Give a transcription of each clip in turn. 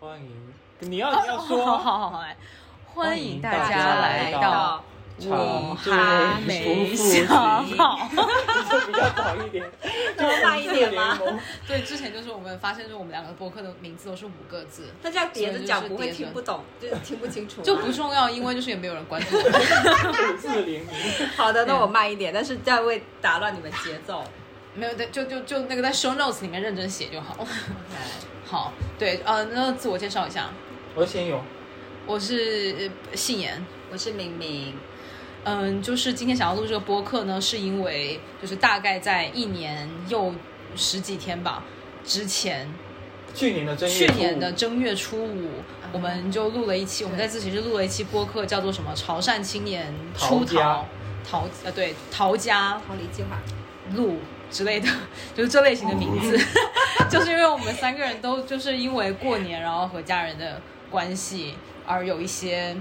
欢迎，你要你要说，好好好来，欢迎大家来到我长还没想好。这比较早一点，多慢一点吗对，之前就是我们发现，就是我们两个播客的名字都是五个字，那这样叠着讲不会听不懂，就是 听不清楚吗。就不重要，因为就是也没有人关注。五字的联名，好的，那我慢一点，但是这样会打乱你们节奏。没有，就就就那个在 show notes 里面认真写就好。好，对，呃，那自我介绍一下，我是先勇，我是呃信言。我是明明，嗯，就是今天想要录这个播客呢，是因为就是大概在一年又十几天吧之前，去年的正月去初五。年的正月初五，我们就录了一期，我们在自习室录了一期播客，叫做什么“潮汕青年出逃。逃逃呃对逃家。逃离计划。路”之类的，就是这类型的名字，就是因为我们三个人都就是因为过年，然后和家人的关系而有一些。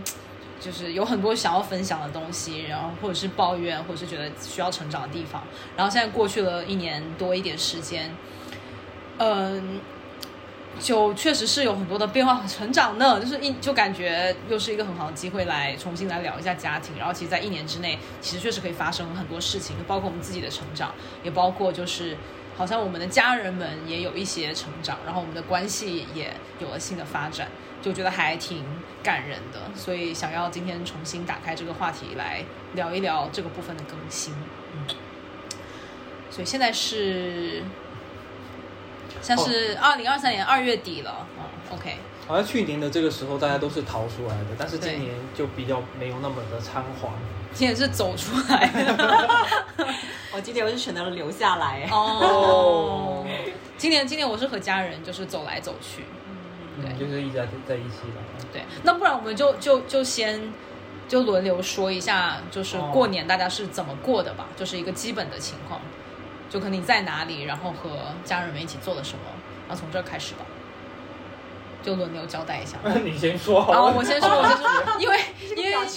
就是有很多想要分享的东西，然后或者是抱怨，或者是觉得需要成长的地方。然后现在过去了一年多一点时间，嗯，就确实是有很多的变化和成长呢。就是一就感觉又是一个很好的机会来重新来聊一下家庭。然后其实，在一年之内，其实确实可以发生很多事情，包括我们自己的成长，也包括就是好像我们的家人们也有一些成长，然后我们的关系也有了新的发展，就觉得还挺感人的。所以想要今天重新打开这个话题来聊一聊这个部分的更新。嗯，所以现在是。现在是二零二三年二月底了，嗯，OK，好像去年的这个时候大家都是逃出来的，但是今年就比较没有那么的仓皇。今年是走出来的。我今年我是选择了留下来。哦。今年今年我是和家人就是走来走去，对。嗯，就是一直在在一起的。对，那不然我们就就就先就轮流说一下，就是哦。过年大家是怎么过的吧，就是一个基本的情况，就可能你在哪里，然后和家人们一起做了什么，然后从这儿开始吧，就轮流交代一下。那 你先说好了。然后我先说，我先说，因为 因为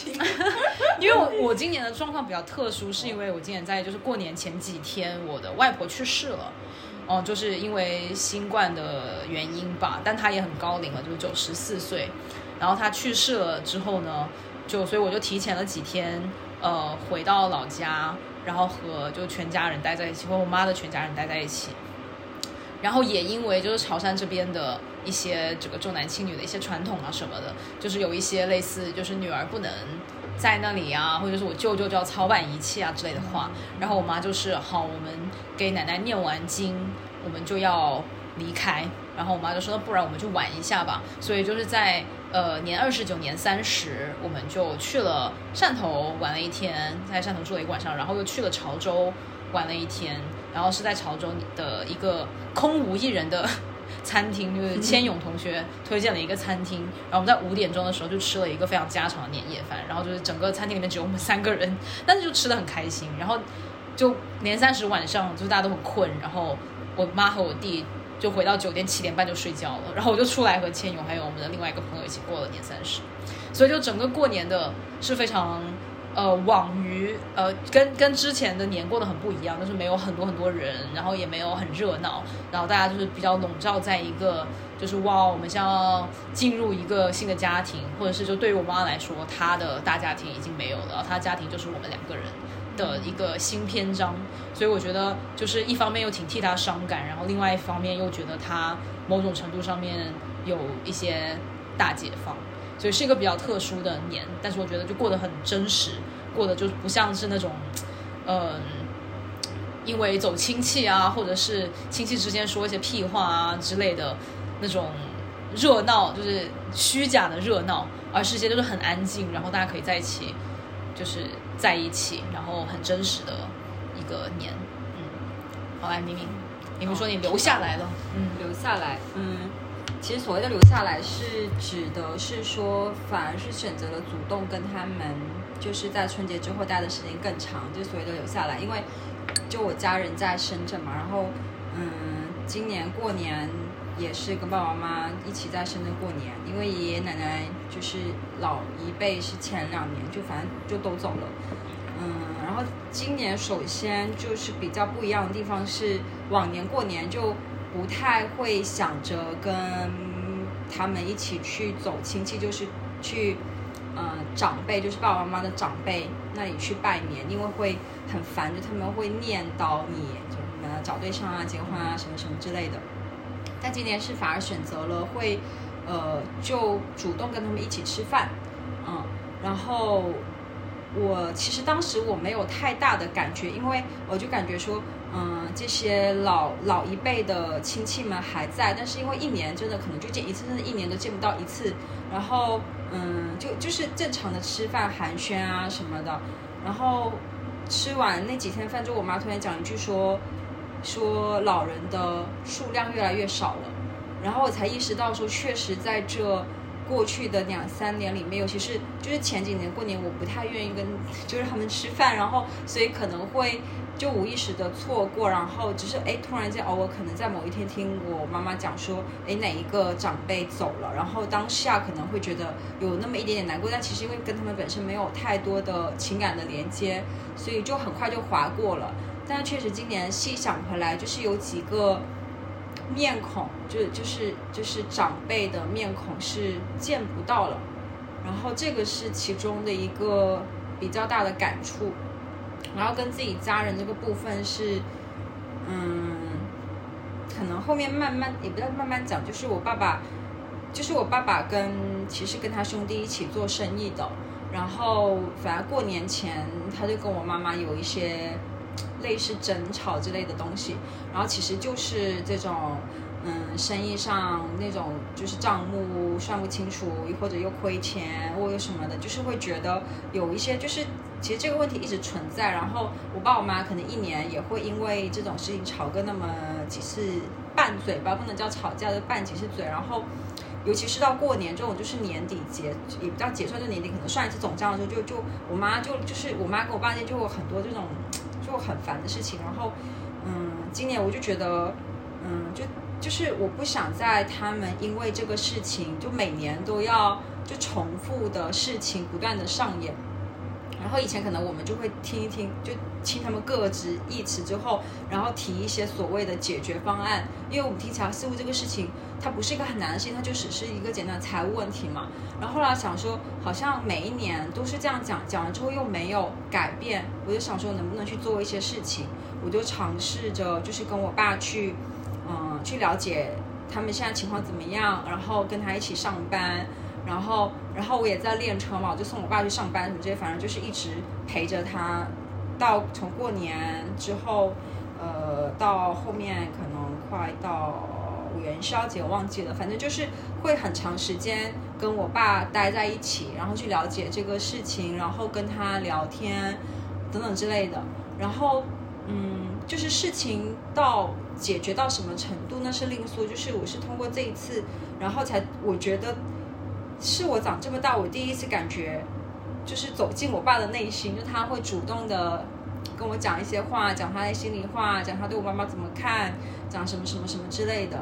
因为我我今年的状况比较特殊，是因为我今年在就是过年前几天，我的外婆去世了。哦、就是因为新冠的原因吧，但她也很高龄了，就是九十四岁。然后她去世了之后呢，就所以我就提前了几天，呃，回到老家，然后和就全家人待在一起，和我妈的全家人待在一起。然后也因为就是潮汕这边的一些这个重男轻女的一些传统啊什么的，就是有一些类似就是女儿不能在那里啊，或者是我舅舅就要操办一切啊之类的话。然后我妈就是好，我们给奶奶念完经，我们就要离开。然后我妈就说，那不然我们就玩一下吧。所以就是在呃年二十九、年三十，我们就去了汕头玩了一天，在汕头住了一个晚上，然后又去了潮州玩了一天，然后是在潮州的一个空无一人的餐厅，就是千勇同学推荐了一个餐厅，然后我们在五点钟的时候就吃了一个非常家常的年夜饭，然后就是整个餐厅里面只有我们三个人，但是就吃的很开心，然后就年三十晚上就是大家都很困，然后我妈和我弟。就回到酒店七点半就睡觉了，然后我就出来和千勇还有我们的另外一个朋友一起过了年三十，所以就整个过年的是非常呃，往于呃，跟跟之前的年过得很不一样，就是没有很多很多人，然后也没有很热闹，然后大家就是比较笼罩在一个就是哇，我们像进入一个新的家庭，或者是就对于我妈来说，她的大家庭已经没有了，她的家庭就是我们两个人的一个新篇章，所以我觉得就是一方面又挺替他伤感，然后另外一方面又觉得他某种程度上面有一些大解放。所以是一个比较特殊的年，但是我觉得就过得很真实，过得就不像是那种，嗯、因为走亲戚啊，或者是亲戚之间说一些屁话啊之类的那种热闹，就是虚假的热闹，而是一些就是很安静，然后大家可以在一起，就是在一起，然后很真实的一个年。嗯，好，来明明，明明说你留下来了，嗯，留下来，嗯，其实所谓的留下来是指的是说，反而是选择了主动跟他们，就是在春节之后待的时间更长，就所谓的留下来。因为就我家人在深圳嘛，然后嗯，今年过年也是跟爸爸妈妈一起在深圳过年，因为爷爷奶奶就是老一辈是前两年就反正就都走了。嗯，然后今年首先就是比较不一样的地方是，往年过年就不太会想着跟他们一起去走亲戚，就是去呃长辈，就是爸爸妈妈的长辈那里去拜年，因为会很烦，就他们会念叨你，就什么找对象啊、结婚啊什么什么之类的。但今年是反而选择了会，呃，就主动跟他们一起吃饭，嗯，然后我其实当时我没有太大的感觉，因为我就感觉说，嗯，这些老老一辈的亲戚们还在，但是因为一年真的可能就见一次，甚至一年都见不到一次，然后嗯，就就是正常的吃饭寒暄啊什么的，然后吃完那几天饭之后，我妈突然讲一句说。说老人的数量越来越少了，然后我才意识到说，确实在这过去的两三年里面，尤其是就是前几年过年，我不太愿意跟就是他们吃饭，然后所以可能会就无意识的错过，然后只是哎突然间哦，我可能在某一天听我妈妈讲说，哎哪一个长辈走了，然后当下可能会觉得有那么一点点难过，但其实因为跟他们本身没有太多的情感的连接，所以就很快就划过了。但确实，今年细想回来，就是有几个面孔，就就是就是长辈的面孔是见不到了，然后这个是其中的一个比较大的感触。然后跟自己家人这个部分是，嗯，可能后面慢慢也不要慢慢讲，就是我爸爸，就是我爸爸跟其实跟他兄弟一起做生意的，然后反而过年前他就跟我妈妈有一些。类似争吵之类的东西，然后其实就是这种，嗯，生意上那种就是账目算不清楚，或者又亏钱，或者什么的，就是会觉得有一些就是其实这个问题一直存在。然后我爸我妈可能一年也会因为这种事情吵个那么几次拌嘴吧，不能叫吵架，就拌几次嘴。然后尤其是到过年这种就是年底结也不叫结算，就年底可能算一次总账的时候，就就我妈就就是我妈跟我爸那就有很多这种。就很烦的事情，然后，嗯，今年我就觉得，嗯，就就是我不想在他们因为这个事情，就每年都要就重复的事情不断的上演。然后以前可能我们就会听一听，就听他们各执一词之后，然后提一些所谓的解决方案，因为我们听起来似乎这个事情它不是一个很难的事情，它就只是一个简单的财务问题嘛。然后后来想说，好像每一年都是这样讲，讲完之后又没有改变，我就想说能不能去做一些事情，我就尝试着就是跟我爸去，嗯，去了解他们现在情况怎么样，然后跟他一起上班。然后，然后我也在练车嘛，我就送我爸去上班什么这些，反正就是一直陪着他，到从过年之后，呃，到后面可能快到元宵节，我忘记了，反正就是会很长时间跟我爸待在一起，然后去了解这个事情，然后跟他聊天等等之类的。然后，嗯，就是事情到解决到什么程度那是另说，就是我是通过这一次，然后才我觉得。是我长这么大，我第一次感觉，就是走进我爸的内心，就他会主动的跟我讲一些话，讲他的心里话，讲他对我妈妈怎么看，讲什么什么什么之类的，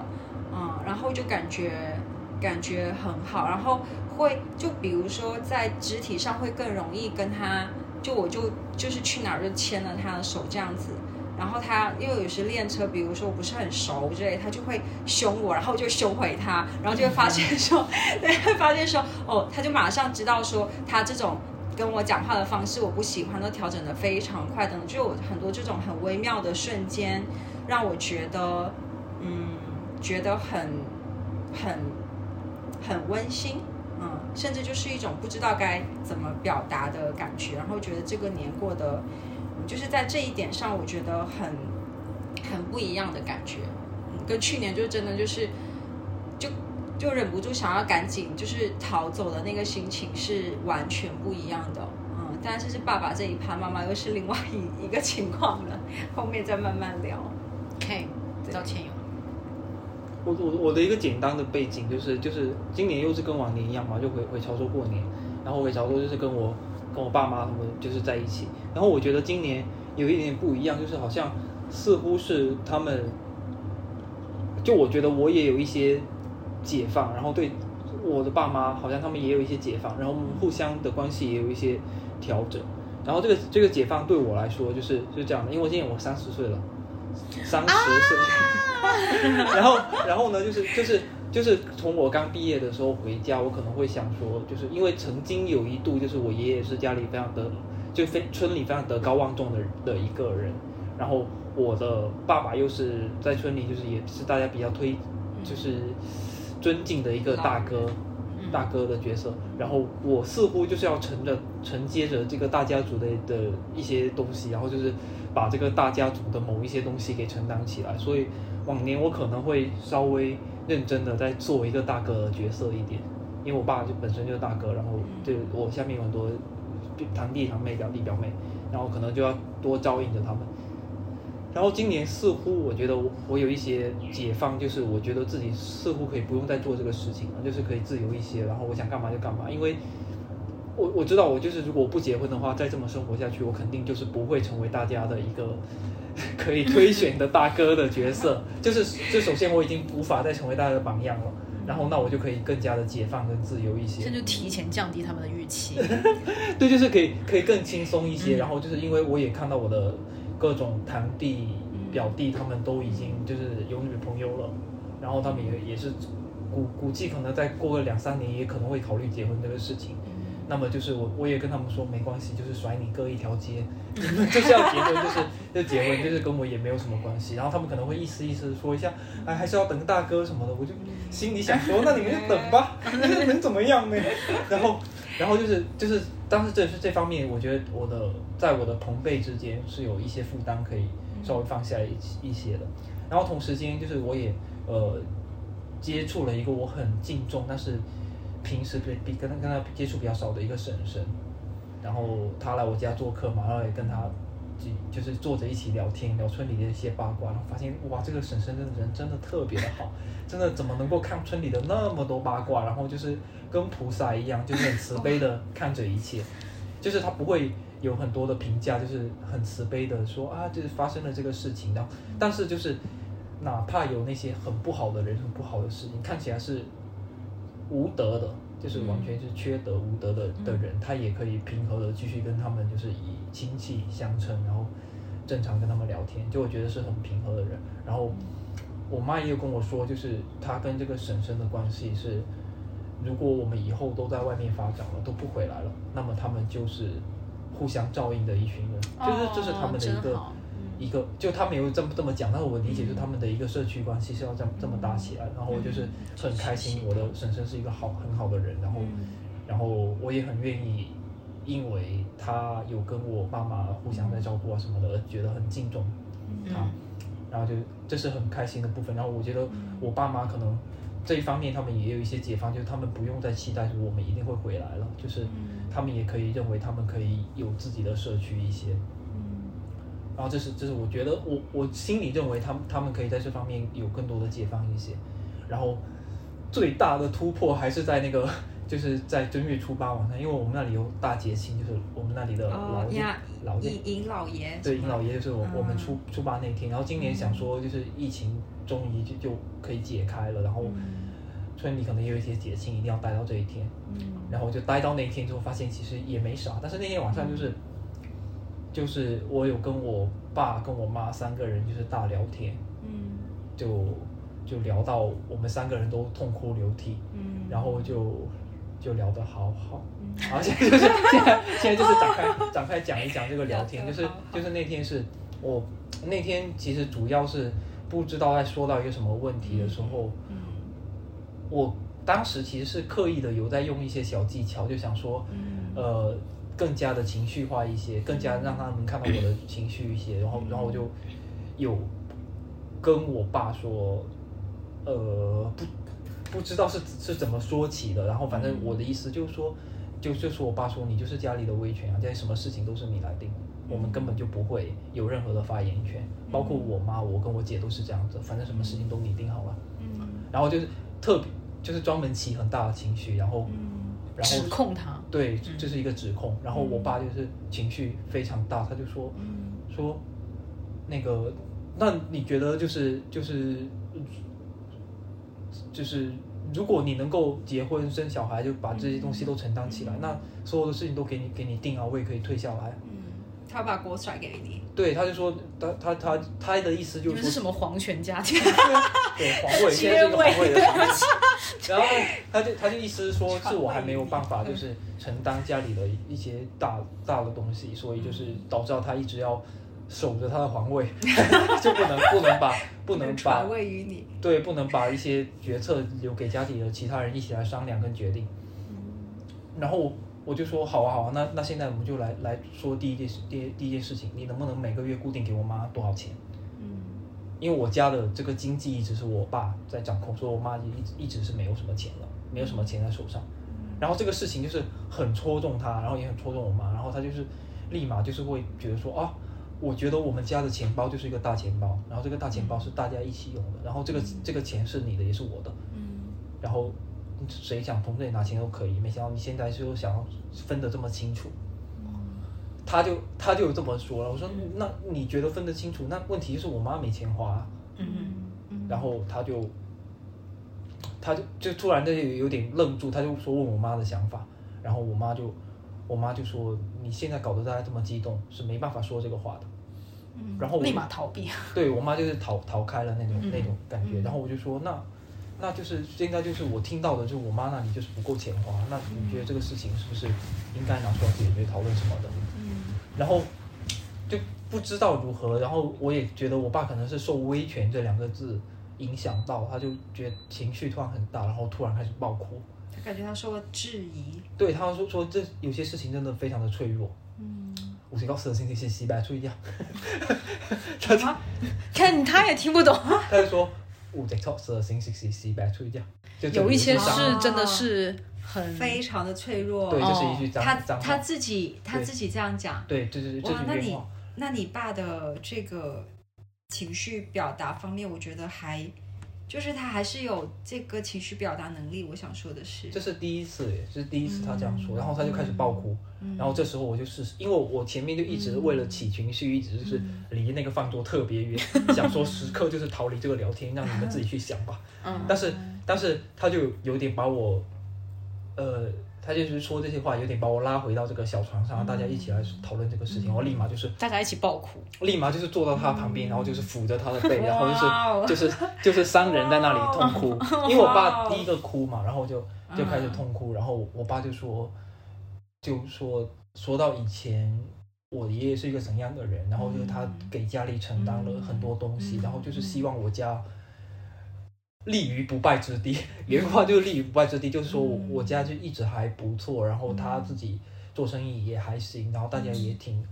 嗯，然后就感觉感觉很好，然后会就比如说在肢体上会更容易跟他，就我就就是去哪儿就牵了他的手这样子。然后他因为有时练车，比如说我不是很熟之类，他就会凶我，然后就凶回他，然后就会发现说，对，发现说，哦，他就马上知道说他这种跟我讲话的方式我不喜欢，都调整的非常快，等就有很多这种很微妙的瞬间，让我觉得，嗯，觉得很很很温馨，嗯，甚至就是一种不知道该怎么表达的感觉，然后觉得这个年过得。就是在这一点上，我觉得很很不一样的感觉，跟去年就真的就是就就忍不住想要赶紧就是逃走的那个心情是完全不一样的，嗯，但是是爸爸这一趴，妈妈又是另外一一个情况了，后面再慢慢聊。OK，道歉有。我我我的一个简单的背景就是就是今年又是跟往年一样嘛，就回回潮州过年，然后回潮州就是跟我。跟我爸妈他们就是在一起，然后我觉得今年有一点点不一样，就是好像似乎是他们，就我觉得我也有一些解放，然后对我的爸妈好像他们也有一些解放，然后我们互相的关系也有一些调整，然后这个这个解放对我来说就是就是这样的，因为今年我三十岁了，三十岁，然后 然后呢就是就是就是从我刚毕业的时候回家，我可能会想说，就是因为曾经有一度，就是我爷爷是家里非常的，就非村里非常德高望重的的一个人，然后我的爸爸又是在村里就是也是大家比较推，就是尊敬的一个大哥。大哥的角色，然后我似乎就是要承着承接着这个大家族的的一些东西，然后就是把这个大家族的某一些东西给承担起来。所以往年我可能会稍微认真的在做一个大哥的角色一点，因为我爸就本身就是大哥，然后就我下面有很多堂弟堂妹表弟表妹，然后可能就要多照应着他们。然后今年似乎我觉得我我有一些解放，就是我觉得自己似乎可以不用再做这个事情了，就是可以自由一些，然后我想干嘛就干嘛。因为我我知道我就是如果不结婚的话，再这么生活下去，我肯定就是不会成为大家的一个 可以推选的大哥的角色。就是就首先我已经无法再成为大家的榜样了，然后那我就可以更加的解放跟自由一些，这就提前降低他们的预期。对，就是可以可以更轻松一些。然后就是因为我也看到我的。各种堂弟、表弟，他们都已经就是有女朋友了，然后他们也也是估估计可能再过个两三年，也可能会考虑结婚这个事情。那么就是我我也跟他们说没关系，就是甩你哥一条街，你 们就是要结婚，就是就结婚，就是跟我也没有什么关系。然后他们可能会意思意思说一下，哎，还是要等大哥什么的，我就心里想说，那你们就等吧，能怎么样呢？然后然后就是就是。但是这是这方面，我觉得我的在我的同辈之间是有一些负担可以稍微放下一一些的。然后同时间就是我也呃接触了一个我很敬重，但是平时比比跟他跟他接触比较少的一个婶婶。然后他来我家做客嘛，然后也跟他就就是坐着一起聊天，聊村里的一些八卦，然后发现哇，这个婶婶的人真的特别的好，真的怎么能够看村里的那么多八卦，然后就是。跟菩萨一样，就是很慈悲的 看着一切，就是他不会有很多的评价，就是很慈悲的说啊，就是发生了这个事情，然后但是就是哪怕有那些很不好的人、很不好的事情，看起来是无德的，就是完全是缺德无德的的人，他也可以平和的继续跟他们就是以亲戚相称，然后正常跟他们聊天，就我觉得是很平和的人。然后我妈也有跟我说，就是她跟这个婶婶的关系是。如果我们以后都在外面发展了，都不回来了，那么他们就是互相照应的一群人，就是这是他们的一个一个，就他没有这么这么讲，但是我理解就是他们的一个社区关系是要这么这么搭起来，然后我就是很开心，我的婶婶是一个好很好的人，然后然后我也很愿意，因为他有跟我爸妈互相在照顾啊什么的，而觉得很敬重他，然后就这是很开心的部分，然后我觉得我爸妈可能。这一方面，他们也有一些解放，就是他们不用再期待说我们一定会回来了，就是他们也可以认为他们可以有自己的社区一些。然后这是这是我觉得我我心里认为他们他们可以在这方面有更多的解放一些。然后最大的突破还是在那个 就是在正月初八晚上，因为我们那里有大节庆，就是我们那里的老爷老爷尹老爷对尹老爷就是我我们初初八那天，然后今年想说就是疫情终于就就可以解开了，然后。村里可能也有一些节庆，一定要待到这一天，然后就待到那一天之后，发现其实也没啥。但是那天晚上就是，就是我有跟我爸跟我妈三个人就是大聊天，嗯，就就聊到我们三个人都痛哭流涕，嗯，然后就就聊得好好，而且就是现在现在就是展开 展开讲一讲这个聊天，就是就是那天是我那天其实主要是不知道在说到一个什么问题的时候。嗯。我当时其实是刻意的有在用一些小技巧，就想说，呃，更加的情绪化一些，更加让他们看到我的情绪一些，然后，然后我就有跟我爸说，呃，不不知道是是怎么说起的，然后反正我的意思就是说，就就是我爸说，你就是家里的威权啊，这些什么事情都是你来定，我们根本就不会有任何的发言权，包括我妈，我跟我姐都是这样子，反正什么事情都你定好了，嗯，然后就是特别。就是专门起很大的情绪，然后，然后指控他，对，这是一个指控。然后我爸就是情绪非常大，他就说，说，那个，那你觉得就是就是，就是如果你能够结婚生小孩，就把这些东西都承担起来，那所有的事情都给你给你定啊，我也可以退下来。他把锅甩给你，对，他就说他他他他的意思就是是什么皇权家庭？对皇位，现在是个皇位的状态。然后他就他就意思是说，是我还没有办法，就是承担家里的一些大大的东西，所以就是导致他一直要守着他的皇位，就不能不能把不能把 传位于你。对不能把一些决策留给家里的其他人一起来商量跟决定。然后我就说好啊好啊，那那现在我们就来来说第一件事第一第一件事情，你能不能每个月固定给我妈多少钱？嗯因为我家的这个经济一直是我爸在掌控，所以我妈一直一直是没有什么钱的，没有什么钱在手上。然后这个事情就是很戳中他，然后也很戳中我妈，然后他就是立马就是会觉得说啊，我觉得我们家的钱包就是一个大钱包，然后这个大钱包是大家一起用的，然后这个这个钱是你的也是我的，嗯然后谁想从这里拿钱都可以，没想到你现在就想要分得这么清楚。他就他就这么说了，我说那你觉得分得清楚？那问题就是我妈没钱花啊、嗯嗯然后他就，他就就突然的有点愣住，他就说问我妈的想法，然后我妈就，我妈就说你现在搞得大家这么激动，是没办法说这个话的。嗯然后我立马逃避。对我妈就是逃逃开了那种、嗯那种感觉，嗯然后我就说那，那就是现在就是我听到的，就是我妈那里就是不够钱花，那你觉得这个事情是不是应该拿出来解决讨论什么的？嗯然后就不知道如何，然后我也觉得我爸可能是受威权这两个字影响到，他就觉得情绪突然很大，然后突然开始爆哭。他感觉他受了质疑。对，他说说这有些事情真的非常的脆弱。嗯，我先告訴先先洗白出一樣，看他也听不懂，他就說我直托蛇先是是洗白出一樣，就有一些是事真的是很非常的脆弱。对，哦就是一句脏他脏话他自己他自己这样讲，对，对对对哇，那你。那你爸的这个情绪表达方面，我觉得还就是他还是有这个情绪表达能力。我想说的是，这是第一次耶，这是第一次他这样说，嗯然后他就开始爆哭，嗯然后这时候我就试试，因为我前面就一直为了起情绪，一直就是离那个饭桌特别远，想说时刻就是逃离这个聊天，让你们自己去想吧。嗯但是但是他就有点把我，呃，他就是说这些话，有点把我拉回到这个小床上，大家一起来讨论这个事情，我立马就是大家一起爆哭。立马就是坐到他旁边，然后就是抚着他的背，然后就是就是就是三人在那里痛哭，因为我爸第一个哭嘛，然后就就开始痛哭，然后我爸就说就说说到以前我爷爷是一个怎样的人，然后就是他给家里承担了很多东西，嗯。然后就是希望我家。立于不败之地，原话就是立于不败之地，就是说我嗯。我家就一直还不错，然后他自己做生意也还行，然后大家也挺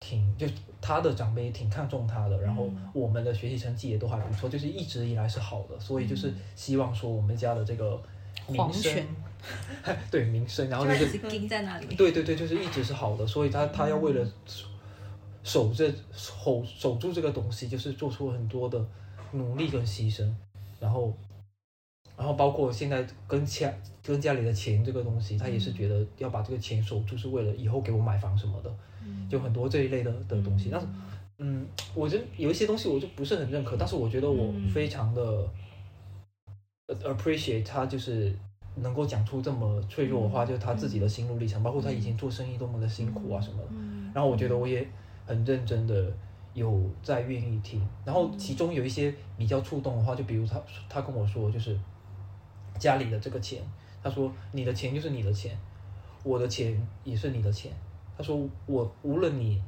挺就他的长辈也挺看重他的，然后嗯。我们的学习成绩也都还不错，就是一直以来是好的，所以就是希望说我们家的这个名声，对名声，然后就就是在那里。对对对，就是一直是好的，所以他他要为了守守着守守住这个东西，就是做出很多的努力跟牺牲，然后然后包括现在跟家跟家里的钱这个东西，他也是觉得要把这个钱守住，是为了以后给我买房什么的，就很多这一类的的东西。但是嗯，我觉得有一些东西我就不是很认可，但是我觉得我嗯。非常的呃 appreciate 他就是能够讲出这么脆弱的话，就是他自己的心路历程，包括他以前做生意多么的辛苦啊什么的。嗯。然后我觉得我也很认真的有在愿意听，然后其中有一些比较触动的话，就比如他他跟我说，就是家里的这个钱，他说你的钱就是你的钱，我的钱也是你的钱。他说我无论你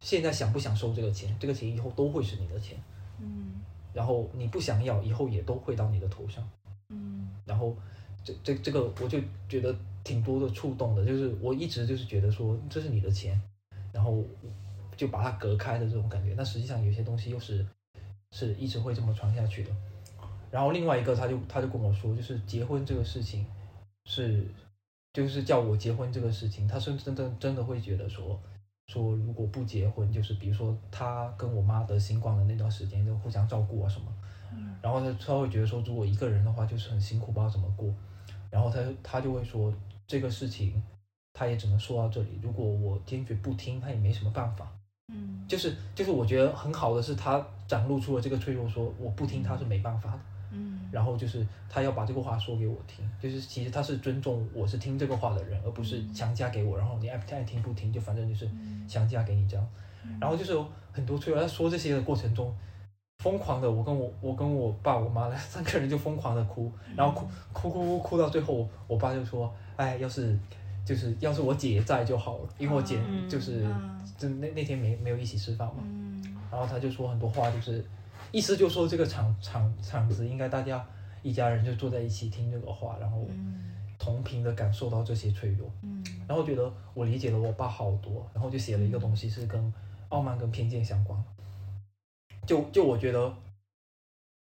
现在想不想收这个钱，这个钱以后都会是你的钱，嗯。然后你不想要，以后也都会到你的头上。嗯。然后这这这个我就觉得挺多的触动的，就是我一直就是觉得说这是你的钱，然后就把它隔开的这种感觉。但实际上有些东西又是是一直会这么传下去的。然后另外一个他就他就跟我说，就是结婚这个事情是就是叫我结婚这个事情，他是真的真的会觉得说说如果不结婚，就是比如说他跟我妈得新冠的那段时间就互相照顾啊什么。然后他他会觉得说，如果一个人的话就是很辛苦，不知道怎么过。然后他他就会说，这个事情他也只能说到这里。如果我坚决不听，他也没什么办法。嗯。就是就是我觉得很好的是，他展露出了这个脆弱，说我不听他是没办法的。嗯。然后就是他要把这个话说给我听，就是其实他是尊重我是听这个话的人，而不是强加给我，然后你爱爱听不听，就反正就是强加给你这样。然后就是有很多脆弱，在说这些的过程中，疯狂的我跟我我跟我爸我妈 三个人就疯狂的哭，然后哭哭哭哭哭到最后，我爸就说，哎，要是就是要是我姐在就好了，因为我姐就是就那那天没没有一起吃饭嘛，然后他就说很多话，就是意思就说这个场场场子应该大家一家人就坐在一起听这个话，然后同频的感受到这些脆弱，然后觉得我理解了我爸好多，然后就写了一个东西是跟傲慢跟偏见相关，就就我觉得，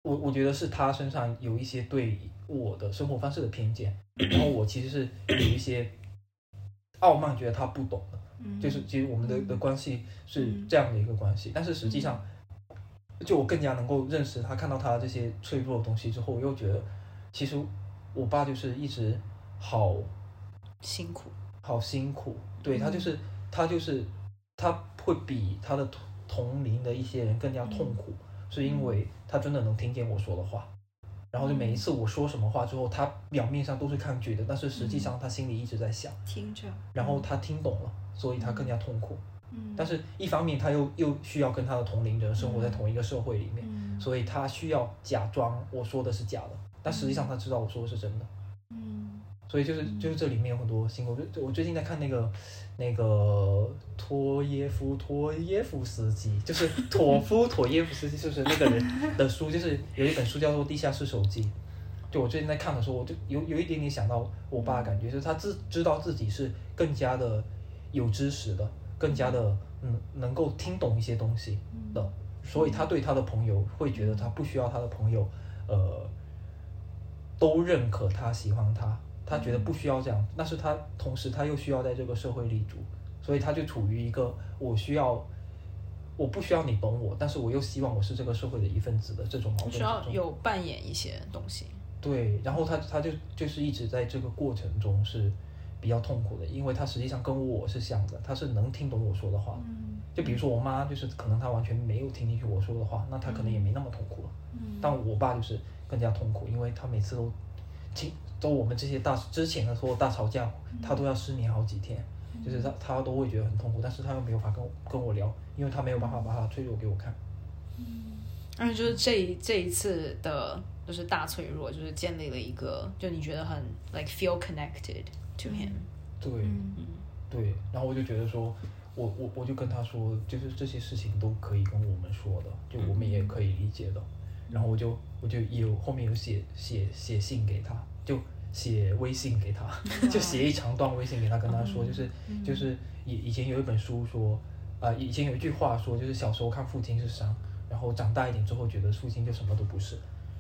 我我觉得是他身上有一些对我的生活方式的偏见，然后我其实是有一些傲慢，觉得他不懂的，就是其实我们的的关系是这样的一个关系，但是实际上，就我更加能够认识他，看到他这些脆弱的东西之后，我又觉得其实我爸就是一直好辛苦，好辛苦，对他就是他就是他会比他的同同龄的一些人更加痛苦，是因为他真的能听见我说的话，然后就每一次我说什么话之后，他表面上都是抗拒的，但是实际上他心里一直在想，听着，然后他听懂了，所以他更加痛苦。嗯但是一方面他又又需要跟他的同龄人生活在同一个社会里面，嗯所以他需要假装我说的是假的，但实际上他知道我说的是真的。嗯所以就是就是这里面有很多辛苦。就我最近在看那个那个托耶夫托耶夫斯基，就是妥夫妥耶夫斯基，就是那个人的书，就是有一本书叫做《地下室手记》。就我最近在看的时候，我就有有一点点想到我爸的感觉，就是他自知道自己是更加的有知识的，更加的嗯能够听懂一些东西的，所以他对他的朋友会觉得他不需要他的朋友呃都认可他、喜欢他，他觉得不需要这样，但是他同时他又需要在这个社会立足，所以他就处于一个我需要。我不需要你懂我，但是我又希望我是这个社会的一份子的这种矛盾之需要。有扮演一些东西。对，然后他他就就是一直在这个过程中是比较痛苦的，因为他实际上跟我是像的，他是能听懂我说的话。就比如说我妈，就是可能她完全没有听进去我说的话，那她可能也没那么痛苦了。但我爸就是更加痛苦，因为他每次都听都我们这些大之前的所有大吵架，他都要失眠好几天，就是他他都会觉得很痛苦，但是他又没有办法跟跟我聊，因为他没有办法把他脆弱给我看。而且就是这一这一次的，就是大脆弱，就是建立了一个，就你觉得很 like feel connected to him。对，对，然后我就觉得说，我我我就跟他说，就是这些事情都可以跟我们说的，就我们也可以理解的。然后我就我就有后面有写写写信给他，就写微信给他，就写一长段微信给他，跟他说，就是就是以以前有一本书说，啊、以前有一句话说，就是小时候看父亲是山，然后长大一点之后觉得父亲就什么都不是，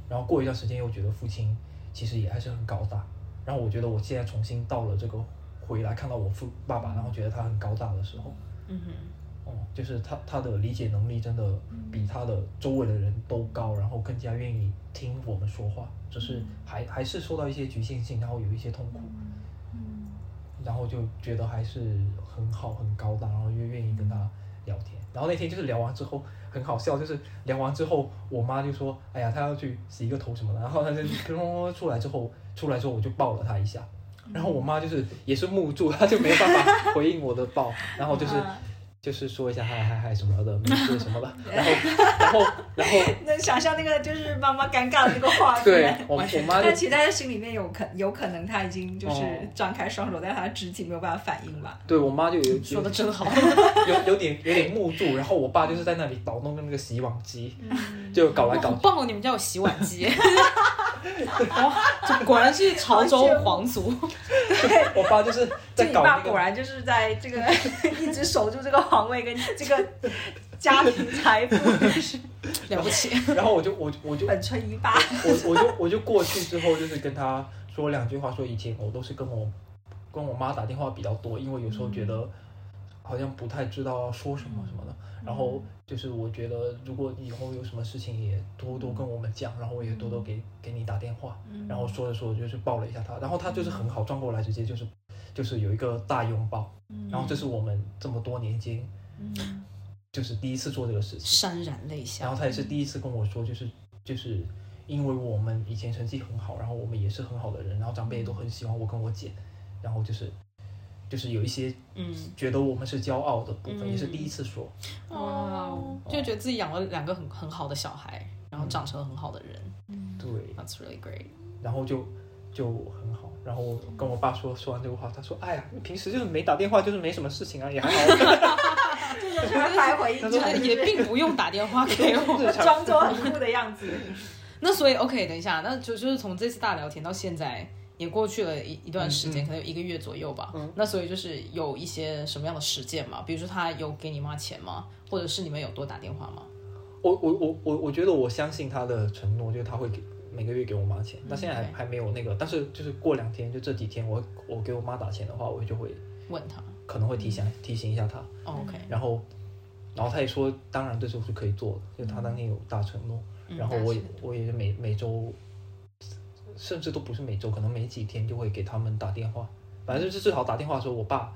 然后过一段时间又觉得父亲其实也还是很高大，然后我觉得我现在重新到了这个回来看到我父爸爸，然后觉得他很高大的时候，嗯哼，哦，就是他他的理解能力真的比他的周围的人都高，然后更加愿意听我们说话，只是还还是受到一些局限性，然后有一些痛苦，嗯。然后就觉得还是很好很高大，然后又愿意跟他聊天。然后那天就是聊完之后很好笑，就是聊完之后，我妈就说：“哎呀，她要去洗一个头什么的。”然后她就砰出来之后，出来之后我就抱了他一下，然后我妈就是也是木住，她就没办法回应我的抱，然后就是。就是说一下嗨嗨嗨什么的，没事什么的，然后然后然后能想象那个就是妈妈尴尬的那个画面。对我我妈就但其实他的心里面有可有可能她已经就是哦张开双手，但她的肢体没有办法反应吧。对我妈就有有说的真好。有有点有点木住，然后我爸就是在那里捣弄那个洗碗机，嗯就搞来搞去。棒哦！你们家有洗碗机，果然是潮州皇族。我爸就是在搞那个，爸果然就是在这个一直守住这个皇位跟这个家庭财富，就是了不起。然后我就我我就本村一霸。我我就我就过去之后，就是跟他说两句话，说以前我都是跟我跟我妈打电话比较多，因为有时候觉得好像不太知道说什么什么的。然后就是我觉得，如果以后有什么事情，也多多跟我们讲，然后我也多多给给你打电话。然后说着说着就是抱了一下他，然后他就是很好转过来，直接就是就是有一个大拥抱。然后这是我们这么多年间就是第一次做这个事情。潸然泪下然后。他也是第一次跟我说，就是就是因为我们以前成绩很好，然后我们也是很好的人，然后长辈也都很喜欢我跟我姐，然后就是就是有一些嗯，觉得我们是骄傲的部分，嗯也是第一次说。哦，就觉得自己养了两个很很好的小孩，然后长成了很好的人对，，That's really great。然后就就很好。然后我跟我爸说说完这个话，他说：“哎呀，你平时就是没打电话，就是没什么事情啊，也还好。就是来回 也并不用打电话给我。装作很酷的样子。那所以 OK，等一下，那就就是从这次大聊天到现在，也过去了一一段时间，可能有一个月左右吧。嗯那所以就是有一些什么样的实践嘛？比如说他有给你妈钱吗？或者是你们有多打电话吗？我我我我我觉得我相信他的承诺，就是他会给每个月给我妈钱。那现在还还没有那个，但是就是过两天，就这几天，我我给我妈打钱的话，我就会问他。可能会提醒提醒一下他。哦 OK，然后然后他也说，当然这时候是可以做的，就他当天有大承诺。然后我也我也是每每周，甚至都不是每周，可能每几天就会给他们打电话。反正就是至少打电话的时候，我爸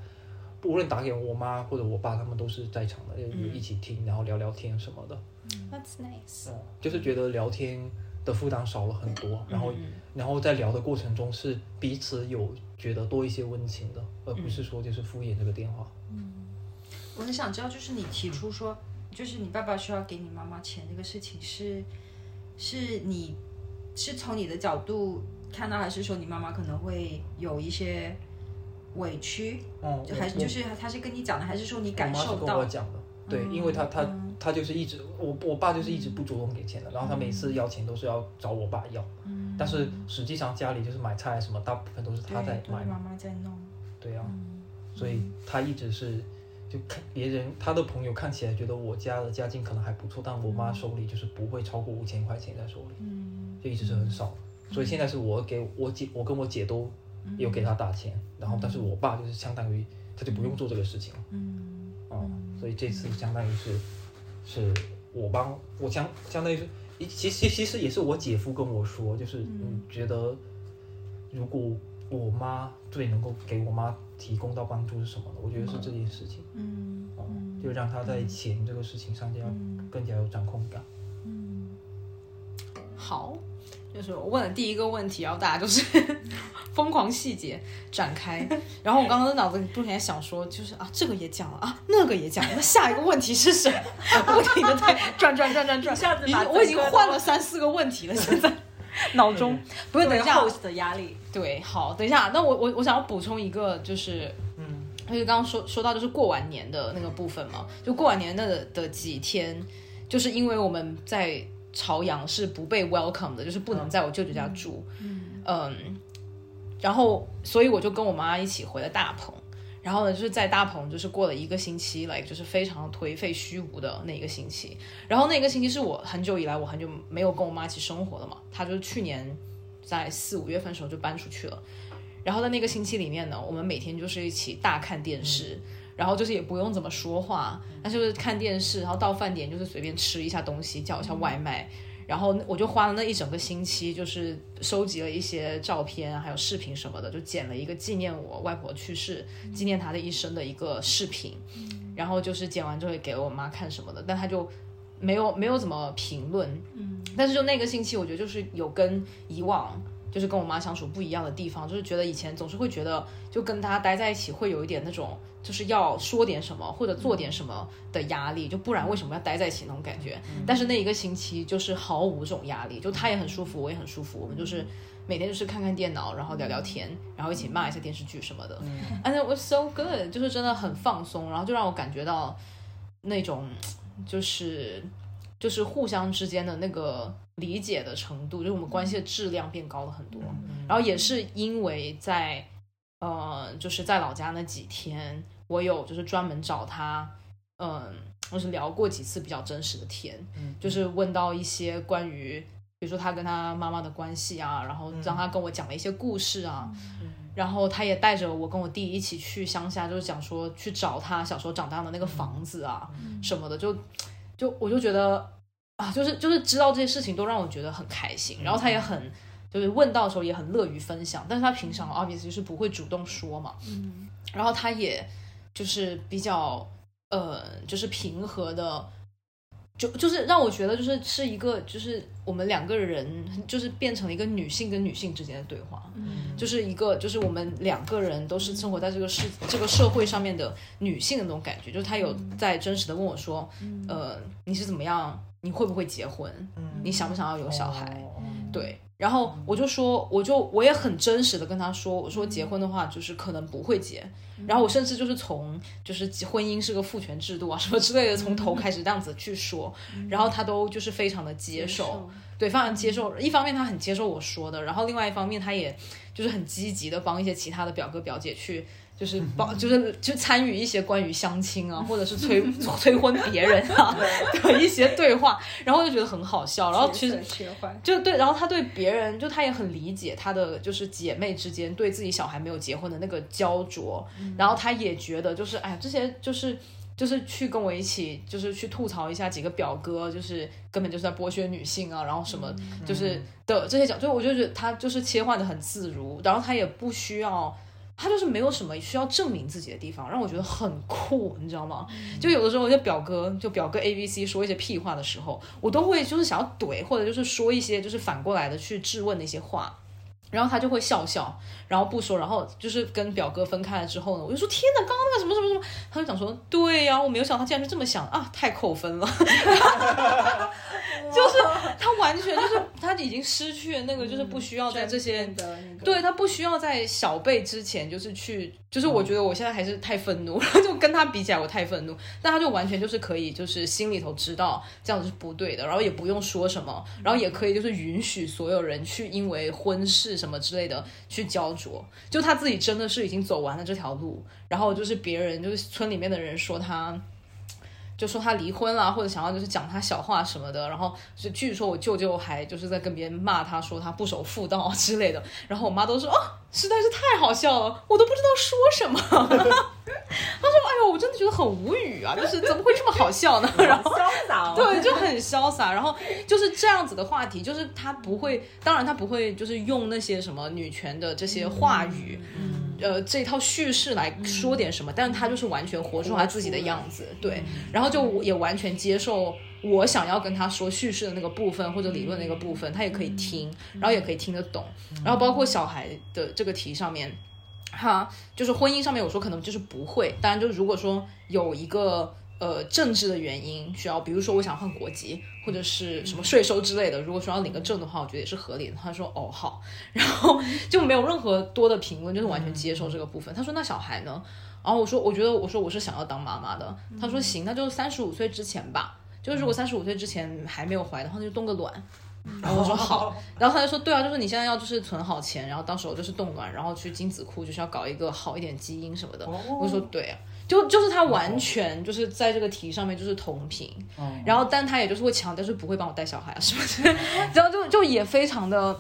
无论打给我妈或者我爸，他们都是在场的，就一起听，然后聊聊天什么的。That's nice。嗯，就是觉得聊天的负担少了很多，然后然后在聊的过程中是彼此有觉得多一些温情的，而不是说就是敷衍这个电话。嗯我很想知道，就是你提出说，就是你爸爸需要给你妈妈钱这个事情是，是你是从你的角度看到，还是说你妈妈可能会有一些委屈？哦，就还是就是她是跟你讲的，还是说你感受我妈是跟我？讲的，对，因为她她她就是一直我我爸就是一直不主动给钱的，然后他每次要钱都是要找我爸要，但是实际上家里就是买菜什么，大部分都是他在买是，妈妈在弄。对啊，所以他一直是就看别人他的朋友看起来觉得我家的家境可能还不错，但我妈手里就是不会超过五千块钱在手里，就一直是很少，所以现在是我给我姐，我跟我姐都有给她打钱，然后但是我爸就是相当于他就不用做这个事情了，嗯，所以这次相当于是是我帮我相相当于是，其其其实也是我姐夫跟我说，就是你觉得如果我妈最能够给我妈提供到帮助是什么呢？我觉得是这件事情，嗯哦，就让她在钱这个事情上就要更加有掌控感。好，就是我问的第一个问题，然后大家就是 疯狂细节展开。然后我刚刚脑子里不停在想说，就是啊，这个也讲了啊，那个也讲了，那下一个问题是什么？不停的在转转转转转，一下子把我已经换了三四个问题了，现在脑中不是等一下的压力。对，好，等一下，那我我我想要补充一个，就是嗯，就是刚刚说说到就是过完年的那个部分嘛，就过完年的的几天，就是因为我们在朝阳是不被 welcome 的，就是不能在我舅舅家住，嗯然后所以我就跟我妈一起回了大棚。然后呢，就是在大棚，就是过了一个星期来，就是非常颓废虚无的那一个星期。然后那个星期是我很久以来，我很久没有跟我妈一起生活了嘛。她就是去年在四五月份的时候就搬出去了。然后在那个星期里面呢，我们每天就是一起大看电视，然后就是也不用怎么说话，那就是看电视，然后到饭点就是随便吃一下东西，叫一下外卖。然后我就花了那一整个星期，就是收集了一些照片，还有视频什么的，就剪了一个纪念我外婆去世、纪念她的一生的一个视频。然后就是剪完之后给我妈看什么的，但她就没有没有怎么评论。嗯，但是就那个星期，我觉得就是有跟以往就是跟我妈相处不一样的地方，就是觉得以前总是会觉得就跟她待在一起会有一点那种就是要说点什么或者做点什么的压力，就不然为什么要待在一起那种感觉。但是那一个星期就是毫无这种压力，就她也很舒服，我也很舒服，我们就是。每天就是看看电脑，然后聊聊天，然后一起骂一下电视剧什么的。And it was so good，就是真的很放松，然后就让我感觉到那种就是就是互相之间的那个理解的程度，就是我们关系的质量变高了很多。然后也是因为在呃，就是在老家那几天，我有就是专门找他，嗯，就是聊过几次比较真实的天，就是问到一些关于。比如说他跟他妈妈的关系啊，然后让他跟我讲了一些故事啊，然后他也带着我跟我弟一起去乡下，就是讲说去找他小时候长大的那个房子啊、什么的，就就我就觉得啊，就是就是知道这些事情都让我觉得很开心，然后他也很就是问到的时候也很乐于分享，但是他平常 obviously 是不会主动说嘛，嗯然后他也就是比较呃就是平和的。就就是让我觉得就是是一个就是我们两个人就是变成了一个女性跟女性之间的对话，嗯就是一个就是我们两个人都是生活在这个世这个社会上面的女性的那种感觉，就是他有在真实的问我说，呃，你是怎么样？你会不会结婚？你想不想要有小孩？哦对，然后我就说，我就我也很真实的跟他说，我说结婚的话就是可能不会结，然后我甚至就是从就是婚姻是个父权制度啊什么之类的，从头开始这样子去说，然后他都就是非常的接受，对，非常接受。一方面他很接受我说的，然后另外一方面他也就是很积极的帮一些其他的表哥表姐去。就是 帮，就是就参与一些关于相亲啊，或者是催 催婚别人啊 的一些对话，然后就觉得很好笑。然后其实就对，然后他对别人，就他也很理解他的就是姐妹之间对自己小孩没有结婚的那个焦灼，然后他也觉得就是哎，这些就是就是去跟我一起就是去吐槽一下几个表哥，就是根本就是在剥削女性啊，然后什么就是的这些讲，就我就觉得他就是切换的很自如，然后他也不需要。他就是没有什么需要证明自己的地方，让我觉得很酷，你知道吗？就有的时候，就表哥就表哥 A B C 说一些屁话的时候，我都会就是想要怼，或者就是说一些就是反过来的去质问那些话，然后他就会笑笑，然后不说，然后就是跟表哥分开了之后呢，我就说天哪，刚刚那个什么什么什么，他就想说对呀、我没有想到他竟然是这么想啊，太扣分了。就是他完全就是他已经失去了那个，就是不需要在这些的那个，对他不需要在小辈之前，就是去，就是我觉得我现在还是太愤怒，然 后就跟他比起来，我太愤怒，但他就完全就是可以，就是心里头知道这样子是不对的，然后也不用说什么，然后也可以就是允许所有人去因为婚事什么之类的去焦灼，就他自己真的是已经走完了这条路，然后就是别人就是村里面的人说他。就说他离婚了，或者想要就是讲他小话什么的，然后就据说我舅舅还就是在跟别人骂他说他不守妇道之类的，然后我妈都说哦，实在是太好笑了，我都不知道说什么。他说：“哎呦，我真的觉得很无语啊，就是怎么会这么好笑呢？” 然后潇洒哦，对，就很潇洒。然后就是这样子的话题，就是他不会，当然他不会，就是用那些什么女权的这些话语，呃，这套叙事来说点什么，但是他就是完全活出他自己的样子，对。然后就也完全接受我想要跟他说叙事的那个部分或者理论那个部分，他也可以听，然后也可以听得懂。然后包括小孩的这个题上面。哈，就是婚姻上面，我说可能就是不会。当然，就是如果说有一个呃政治的原因需要，比如说我想换国籍或者是什么税收之类的，如果说要领个证的话，我觉得也是合理的。他说哦好，然后就没有任何多的评论，就是完全接受这个部分。他说那小孩呢？然后我说我觉得我说我是想要当妈妈的。他说行，那就三十五岁之前吧。就是如果三十五岁之前还没有怀的话，那就冻个卵。然后我说 好，然后他就说对啊，就是你现在要就是存好钱，然后到时候就是冻卵，然后去精子库就是要搞一个好一点基因什么的。我说对啊，就就是他完全就是在这个题上面就是同频，然后但他也就是会强调，是不会帮我带小孩啊什么的，然后就就也非常的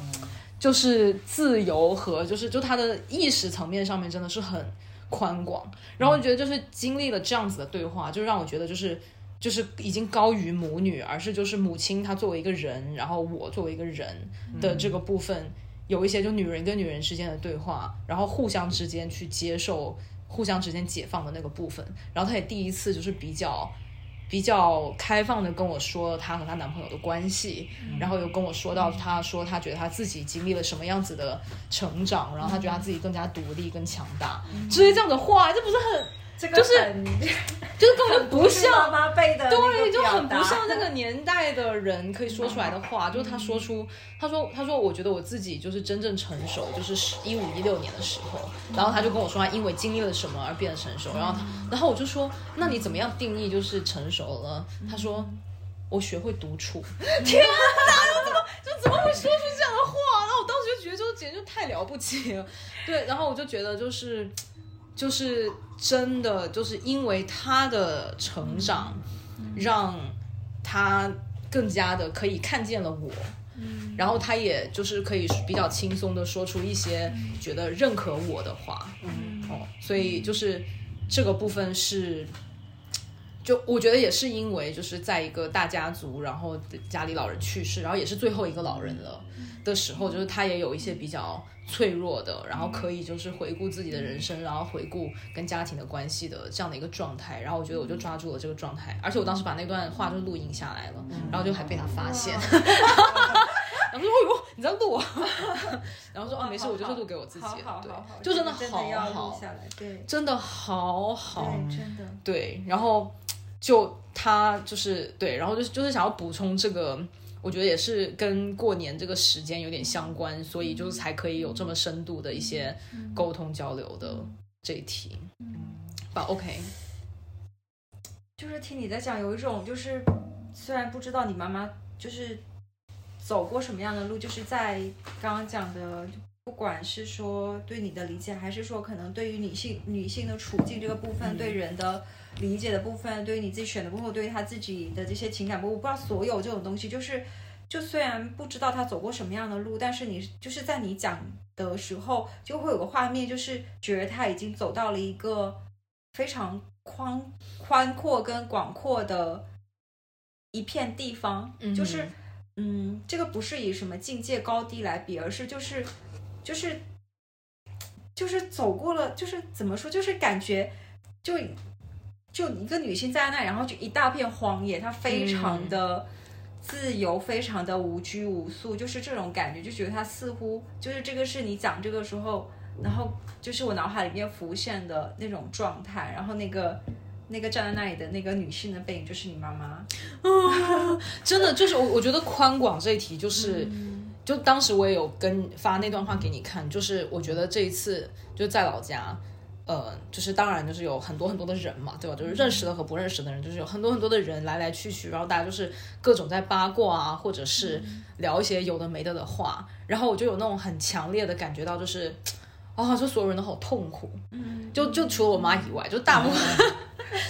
就是自由和就是就他的意识层面上面真的是很宽广，然后我觉得就是经历了这样子的对话，就让我觉得就是。就是已经高于母女，而是就是母亲她作为一个人，然后我作为一个人的这个部分，有一些就女人跟女人之间的对话，然后互相之间去接受，互相之间解放的那个部分。然后她也第一次就是比较比较开放的跟我说她和她男朋友的关系，然后又跟我说到她说她觉得她自己经历了什么样子的成长，然后她觉得她自己更加独立、更强大，之类这样的话，这不是很这个就是很 就是根本不像妈妈辈的对，就很不像那个年代的人可以说出来的话。就是他说出，他说，他说，我觉得我自己就是真正成熟，就是一五一六年的时候。然后他就跟我说，他因为经历了什么而变得成熟。然后他，然后我就说，那你怎么样定义就是成熟了？他说，我学会独处。天哪，怎么就怎么会说出这样的话？然后我当时就觉得，就简直就太了不起了。对，然后我就觉得就是。就是真的，就是因为他的成长，让他更加的可以看见了我，然后他也就是可以比较轻松的说出一些觉得认可我的话，哦，所以就是这个部分是。就我觉得也是因为就是在一个大家族，然后家里老人去世，然后也是最后一个老人了的时候，就是他也有一些比较脆弱的，然后可以就是回顾自己的人生，然后回顾跟家庭的关系的这样的一个状态。然后我觉得我就抓住了这个状态，而且我当时把那段话就录音下来了，然后就还被他发现。然后说：“哦呦，你在录啊？” 然后说：“哦，没事，我就是录给我自己。”对，就真的好好，对，真的好好，真的对。然后就他就是对，然后就是就是想要补充这个，我觉得也是跟过年这个时间有点相关，所以就是才可以有这么深度的一些沟通交流的这一题。嗯，吧，OK。就是听你在讲，有一种就是虽然不知道你妈妈就是。走过什么样的路，就是在刚刚讲的，不管是说对你的理解，还是说可能对于女性女性的处境这个部分，对人的理解的部分，对于你自己选的部分，对于他自己的这些情感部分，我不知道所有这种东西，就是就虽然不知道他走过什么样的路，但是你就是在你讲的时候，就会有个画面，就是觉得他已经走到了一个非常宽宽阔跟广阔的一片地方，就是。嗯，这个不是以什么境界高低来比，而是就是，就是，就是走过了，就是怎么说，就是感觉，就就一个女性在那，然后就一大片荒野，她非常的自由，非常的无拘无束，就是这种感觉，就觉得她似乎就是这个是你讲这个时候，然后就是我脑海里面浮现的那种状态，然后那个。那个站在那里的那个女性的背影就是你妈妈，啊，真的就是我，我觉得宽广这一题就是，就当时我也有跟发那段话给你看，就是我觉得这一次就在老家，呃，就是当然就是有很多很多的人嘛，对吧？就是认识的和不认识的人，就是有很多很多的人来来去去，然后大家就是各种在八卦啊，或者是聊一些有的没的的话，然后我就有那种很强烈的感觉到，就是，啊，就所有人都好痛苦，就就除了我妈以外，就大部分。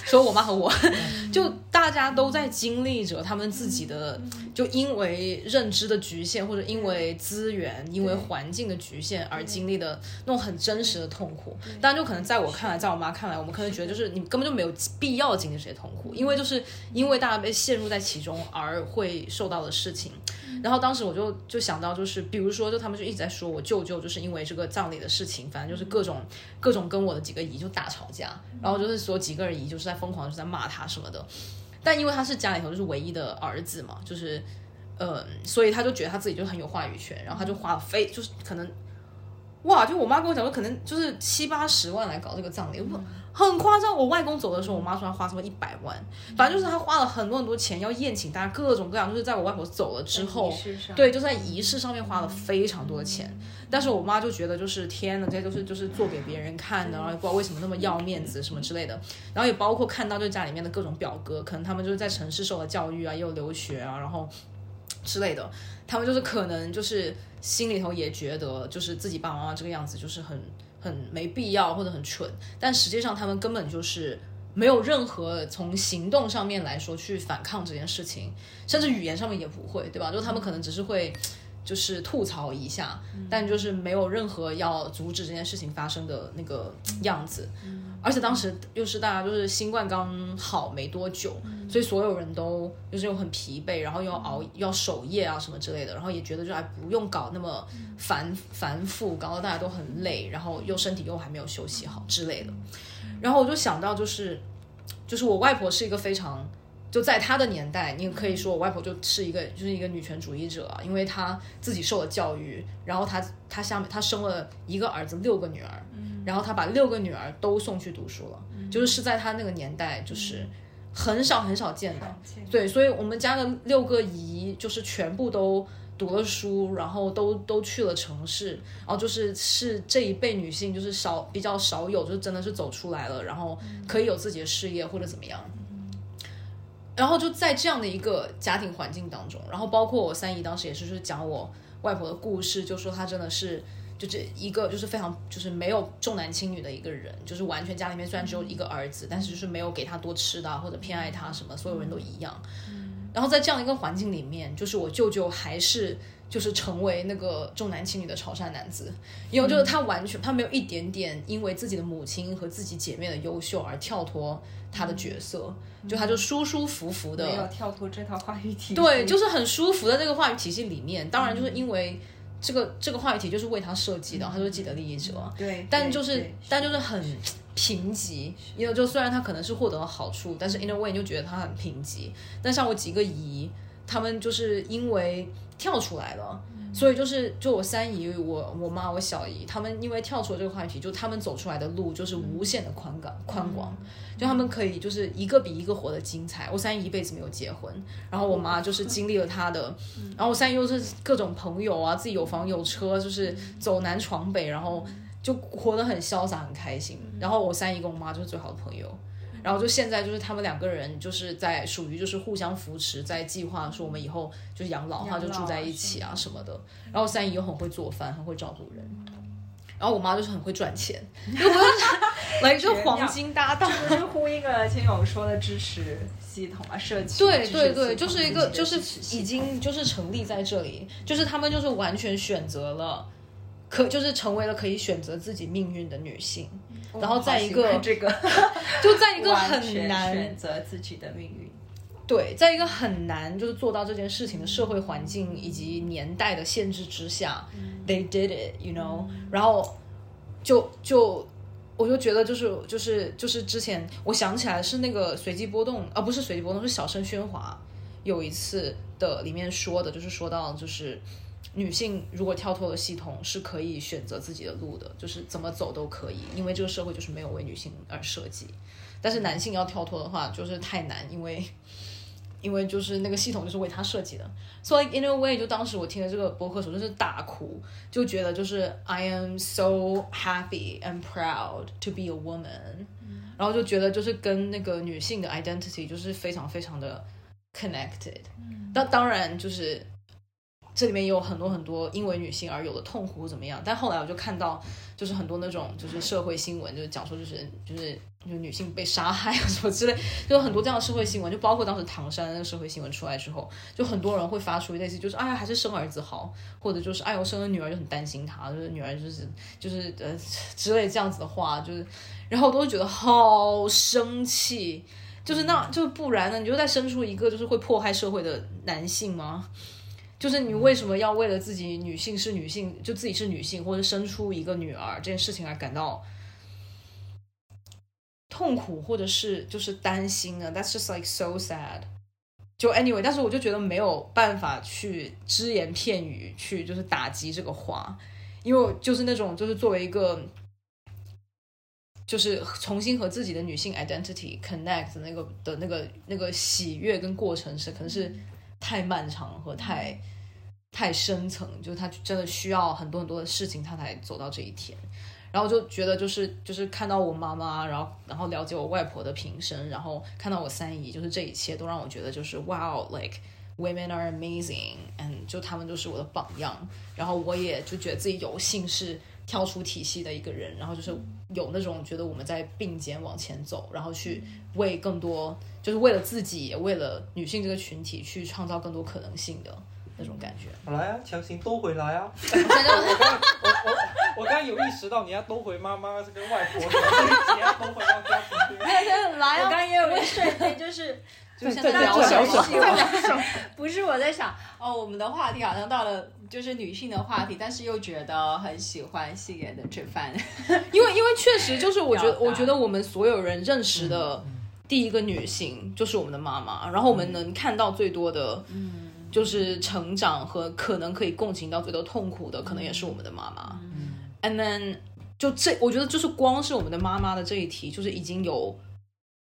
说我妈和我，就大家都在经历着他们自己的，就因为认知的局限，或者因为资源、因为环境的局限而经历的那种很真实的痛苦。当然，就可能在我看来，在我妈看来，我们可能觉得就是你根本就没有必要经历这些痛苦，因为就是因为大家被陷入在其中而会受到的事情。然后当时我就就想到，就是比如说，就他们就一直在说我舅舅，就是因为这个葬礼的事情，反正就是各种各种跟我的几个姨就大吵架，然后就是说几个人姨就是在疯狂就是在骂他什么的。但因为他是家里头就是唯一的儿子嘛，就是呃，所以他就觉得他自己就很有话语权，然后他就花了非就是可能哇，就我妈跟我讲说，可能就是七八十万来搞这个葬礼。很夸张，我外公走的时候，我妈说他花什么一百万，反正就是他花了很多很多钱要宴请大家，各种各样，就是在我外婆走了之后，对，就在仪式上面花了非常多的钱。但是我妈就觉得就是天呐，这些都是就是做给别人看的，然后不知道为什么那么要面子什么之类的。然后也包括看到就家里面的各种表哥，可能他们就是在城市受了教育啊，也有留学啊，然后之类的，他们就是可能就是心里头也觉得就是自己爸爸妈妈这个样子就是很。很没必要或者很蠢，但实际上他们根本就是没有任何从行动上面来说去反抗这件事情，甚至语言上面也不会，对吧？就他们可能只是会就是吐槽一下，但就是没有任何要阻止这件事情发生的那个样子。而且当时又是大家就是新冠刚好没多久，所以所有人都就是又很疲惫，然后又要熬要守夜啊什么之类的，然后也觉得就还不用搞那么繁繁复，搞得大家都很累，然后又身体又还没有休息好之类的。然后我就想到就是，就是我外婆是一个非常就在她的年代，你可以说我外婆就是一个就是一个女权主义者啊，因为她自己受了教育，然后她她下面她生了一个儿子六个女儿。然后他把六个女儿都送去读书了，就是是在他那个年代，就是很少很少见的。对，所以我们家的六个姨就是全部都读了书，然后都都去了城市，然后就是是这一辈女性就是少比较少有，就真的是走出来了，然后可以有自己的事业或者怎么样。然后就在这样的一个家庭环境当中，然后包括我三姨当时也是是讲我外婆的故事，就说她真的是。就这一个就是非常就是没有重男轻女的一个人，就是完全家里面虽然只有一个儿子，但是就是没有给他多吃的或者偏爱他什么，所有人都一样。然后在这样一个环境里面，就是我舅舅还是就是成为那个重男轻女的潮汕男子，因为就是他完全他没有一点点因为自己的母亲和自己姐妹的优秀而跳脱他的角色，就他就舒舒服服的没有跳脱这套话语体系。对，就是很舒服的这个话语体系里面，当然就是因为这个这个话语体就是为他设计的，他就是既得利益者，对，但就是但就是很贫瘠，因为就虽然他可能是获得了好处，但是 in a way 你就觉得他很贫瘠。但像我几个姨，他们就是因为跳出来了。所以就是，就我三姨、我我妈、我小姨，他们因为跳出了这个话题，就他们走出来的路就是无限的宽广宽广，就他们可以就是一个比一个活得精彩。我三姨一辈子没有结婚，然后我妈就是经历了她的，然后我三姨又是各种朋友啊，自己有房有车，就是走南闯北，然后就活得很潇洒很开心。然后我三姨跟我妈就是最好的朋友。然后就现在就是他们两个人就是在属于就是互相扶持，在计划说我们以后就是养老，养然后就住在一起啊什么的。然后三姨又很会做饭，很会照顾人。然后我妈就是很会赚钱，就不是 来就黄金搭档。就是呼应了亲友说的支持系统啊，社区对对对，就是一个就是已经就是成立在这里，就是他们就是完全选择了，可就是成为了可以选择自己命运的女性，然后在一个这个就在一个很难选择自己的命运。对，在一个很难就是做到这件事情的社会环境以及年代的限制之下、t h e y did it，you know，、然后就就我就觉得就是就是就是之前我想起来是那个随机波动啊，不是随机波动，是小声喧哗有一次的里面说的，就是说到就是。女性如果跳脱了系统，是可以选择自己的路的，就是怎么走都可以，因为这个社会就是没有为女性而设计。但是男性要跳脱的话，就是太难，因为因为就是那个系统就是为他设计的，所以 in a way 就当时我听了这个播客的时候就是大哭，就觉得就是 I am so happy and proud to be a woman，、然后就觉得就是跟那个女性的 identity 就是非常非常的 connected，那当然就是。这里面也有很多很多因为女性而有的痛苦或怎么样，但后来我就看到，就是很多那种就是社会新闻，就是讲说就是就是就女性被杀害啊 什么之类，就有很多这样的社会新闻，就包括当时唐山那个社会新闻出来之后，就很多人会发出类似就是哎呀还是生儿子好，或者就是哎我生了女儿就很担心她，就是女儿就是就是呃之类这样子的话，就是然后我都会觉得好生气，就是那就是不然呢，你就再生出一个就是会迫害社会的男性吗？就是你为什么要为了自己女性是女性，就自己是女性，或者生出一个女儿这件事情而感到痛苦，或者是就是担心啊？That's just like so sad。就 anyway，但是我就觉得没有办法去只言片语去就是打击这个话，因为就是那种就是作为一个就是重新和自己的女性 identity connect 的那个的那个那个喜悦跟过程是可能是太漫长和太太深层，就是他真的需要很多很多的事情，他才走到这一天。然后就觉得就是就是看到我妈妈，然后然后了解我外婆的平生，然后看到我三姨，就是这一切都让我觉得就是哇，like women are amazing，and 就他们就是我的榜样。然后我也就觉得自己有幸是跳出体系的一个人，然后就是有那种觉得我们在并肩往前走，然后去为更多，就是为了自己，也为了女性这个群体去创造更多可能性的那种感觉。来啊，强行兜回来啊！我我 我刚有意识到你要兜回妈妈是跟外婆，这一节要兜回到家庭。来啊！我刚刚也有一瞬间就是。就是在在聊小小手，不是我在想哦，我们的话题好像到了就是女性的话题，但是又觉得很喜欢细言的这番，因为因为确实就是我觉得我觉得我们所有人认识的第一个女性就是我们的妈妈，然后我们能看到最多的，嗯，就是成长和可能可以共情到最多痛苦的，可能也是我们的妈妈。And then 就这，我觉得就是光是我们的妈妈的这一题，就是已经有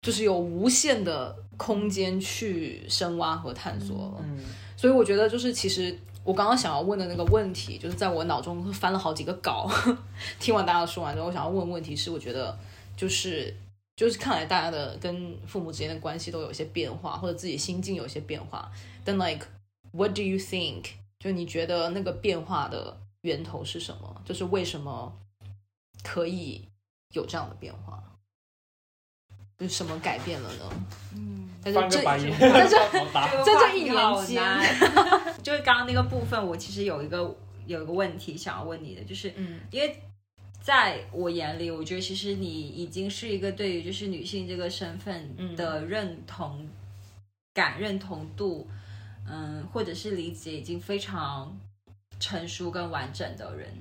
就是有无限的空间去深挖和探索了。嗯，所以我觉得就是其实我刚刚想要问的那个问题，就是在我脑中翻了好几个稿，听完大家说完之后，我想要问问题是，我觉得就是就是看来大家的跟父母之间的关系都有一些变化，或者自己心境有一些变化。Then like what do you think？就你觉得那个变化的源头是什么？就是为什么可以有这样的变化？就是什么改变了呢？嗯但是这翻个白眼，在这这一年间 就是刚刚那个部分，我其实有一个有一个问题想要问你的，就是嗯因为在我眼里，我觉得其实你已经是一个对于就是女性这个身份的认同感、认同度，嗯，或者是理解已经非常成熟跟完整的人。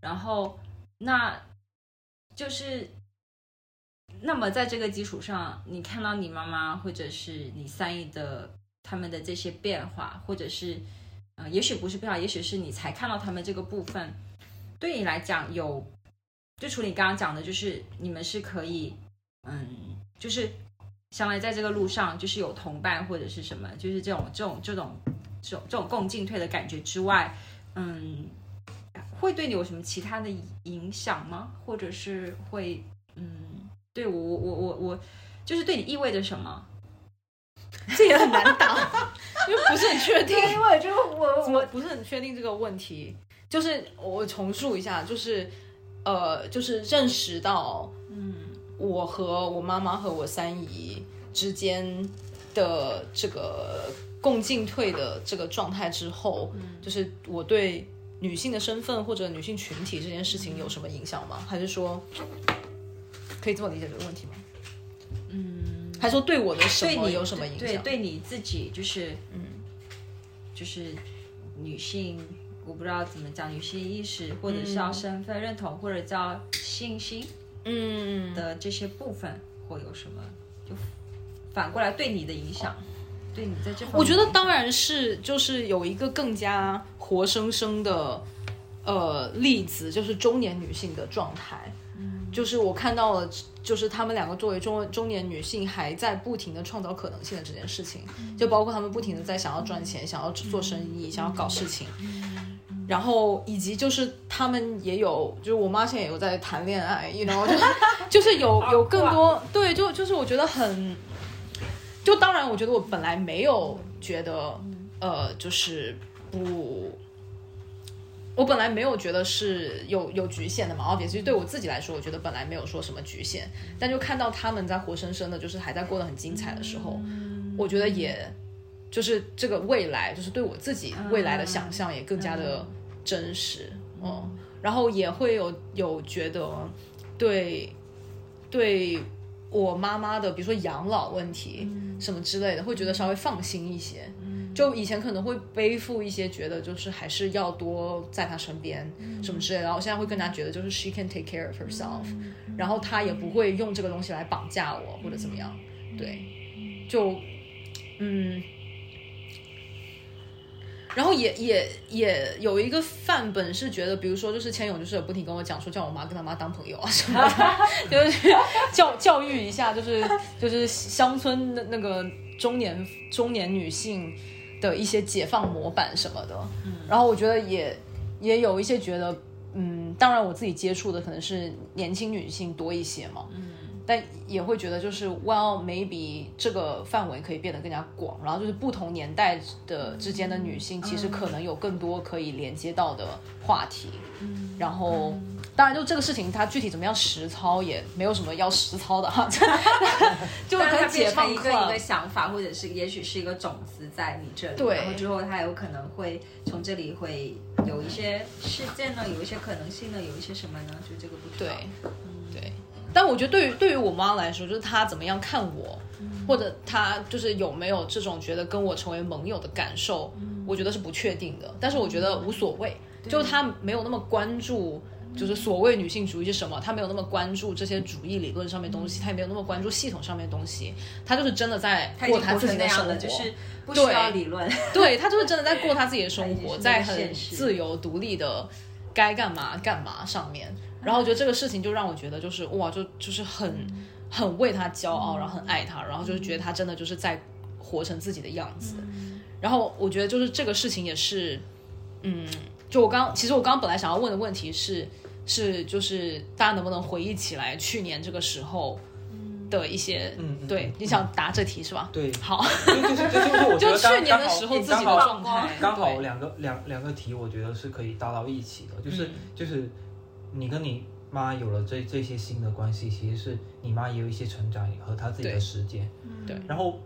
然后，那就是那么在这个基础上，你看到你妈妈或者是你三姨的他们的这些变化，或者是呃，也许不是变化，也许是你才看到他们这个部分，对你来讲有，就除你刚刚讲的，就是你们是可以，嗯，就是相当于在这个路上就是有同伴或者是什么，就是这种这种这种这种这种共进退的感觉之外，嗯，会对你有什么其他的影响吗？或者是会，嗯，对我我我我我，就是对你意味着什么？这也很难答，因为不是很确定。因为就我我不是很确定这个问题，就是我重述一下，就是呃，就是认识到，嗯，我和我妈妈和我三姨之间的这个共进退的这个状态之后，就是我对女性的身份或者女性群体这件事情有什么影响吗？还是说可以这么理解这个问题吗？嗯，还是说对我的什对你么有什么影对响？对你自己就是嗯，就是女性，我不知道怎么讲，女性意识或者是叫身份认同，或者叫信心嗯，的这些部分，会有什么？就反过来对你的影响，对你在这方面，我觉得当然是就是有一个更加活生生的呃例子，就是中年女性的状态。就是我看到了，就是她们两个作为中中年女性，还在不停的创造可能性的这件事情，就包括她们不停的在想要赚钱、想要做生意、想要搞事情，然后以及就是她们也有，就是我妈现在也有在谈恋爱，you know，就 就是有有更多对，就就是我觉得很，就当然我觉得我本来没有觉得，呃，就是不。我本来没有觉得是有有局限的嘛，obviously 其实对我自己来说，我觉得本来没有说什么局限，但就看到他们在活生生的，就是还在过得很精彩的时候，我觉得也就是这个未来，就是对我自己未来的想象也更加的真实，嗯，然后也会有有觉得对对我妈妈的，比如说养老问题什么之类的，会觉得稍微放心一些。就以前可能会背负一些觉得就是还是要多在她身边什么之类的，然后现在会更加觉得就是 she can take care of herself，然后她也不会用这个东西来绑架我或者怎么样，对，就嗯。然后也也也有一个范本是觉得，比如说就是千勇就是有不停跟我讲说，叫我妈跟他妈当朋友啊什么的，就是教教育一下，就是就是乡村的那个中年中年女性的一些解放模板什么的。然后我觉得也也有一些觉得，嗯，当然我自己接触的可能是年轻女性多一些嘛，嗯，但也会觉得就是 well maybe 这个范围可以变得更加广，然后就是不同年代的之间的女性其实可能有更多可以连接到的话题，嗯，然后。当然，就这个事情，它具体怎么样实操也没有什么要实操的哈，就可以解放变成一个一个想法，或者是也许是一个种子在你这里，对然后之后它有可能会从这里会有一些事件呢，有一些可能性呢，有一些什么呢？就这个不知道。对，对。但我觉得对于对于我妈来说，就是她怎么样看我，或者她就是有没有这种觉得跟我成为盟友的感受，我觉得是不确定的。但是我觉得无所谓，就她没有那么关注。就是所谓女性主义是什么？她没有那么关注这些主义理论上面东西，她也没有那么关注系统上面东西，她就是真的在过她自己的生活，就是不需要理论。对她就是真的在过她自己的生活，在很自由独立的该干嘛干嘛上面。然后我觉得这个事情就让我觉得就是哇，就就是很很为他骄傲，然后很爱他，然后就是觉得他真的就是在活成自己的样子。然后我觉得就是这个事情也是，嗯，就我刚其实我刚刚本来想要问的问题是是就是大家能不能回忆起来去年这个时候的一些，嗯嗯对，你想答这题是吧？对，好，就就是就是我觉 就得刚去年的时候自己的状态，刚好两个两两个题，我觉得是可以搭到一起的，就是、嗯就是你跟你妈有了这这些新的关系，其实是你妈也有一些成长和她自己的时间，对。然后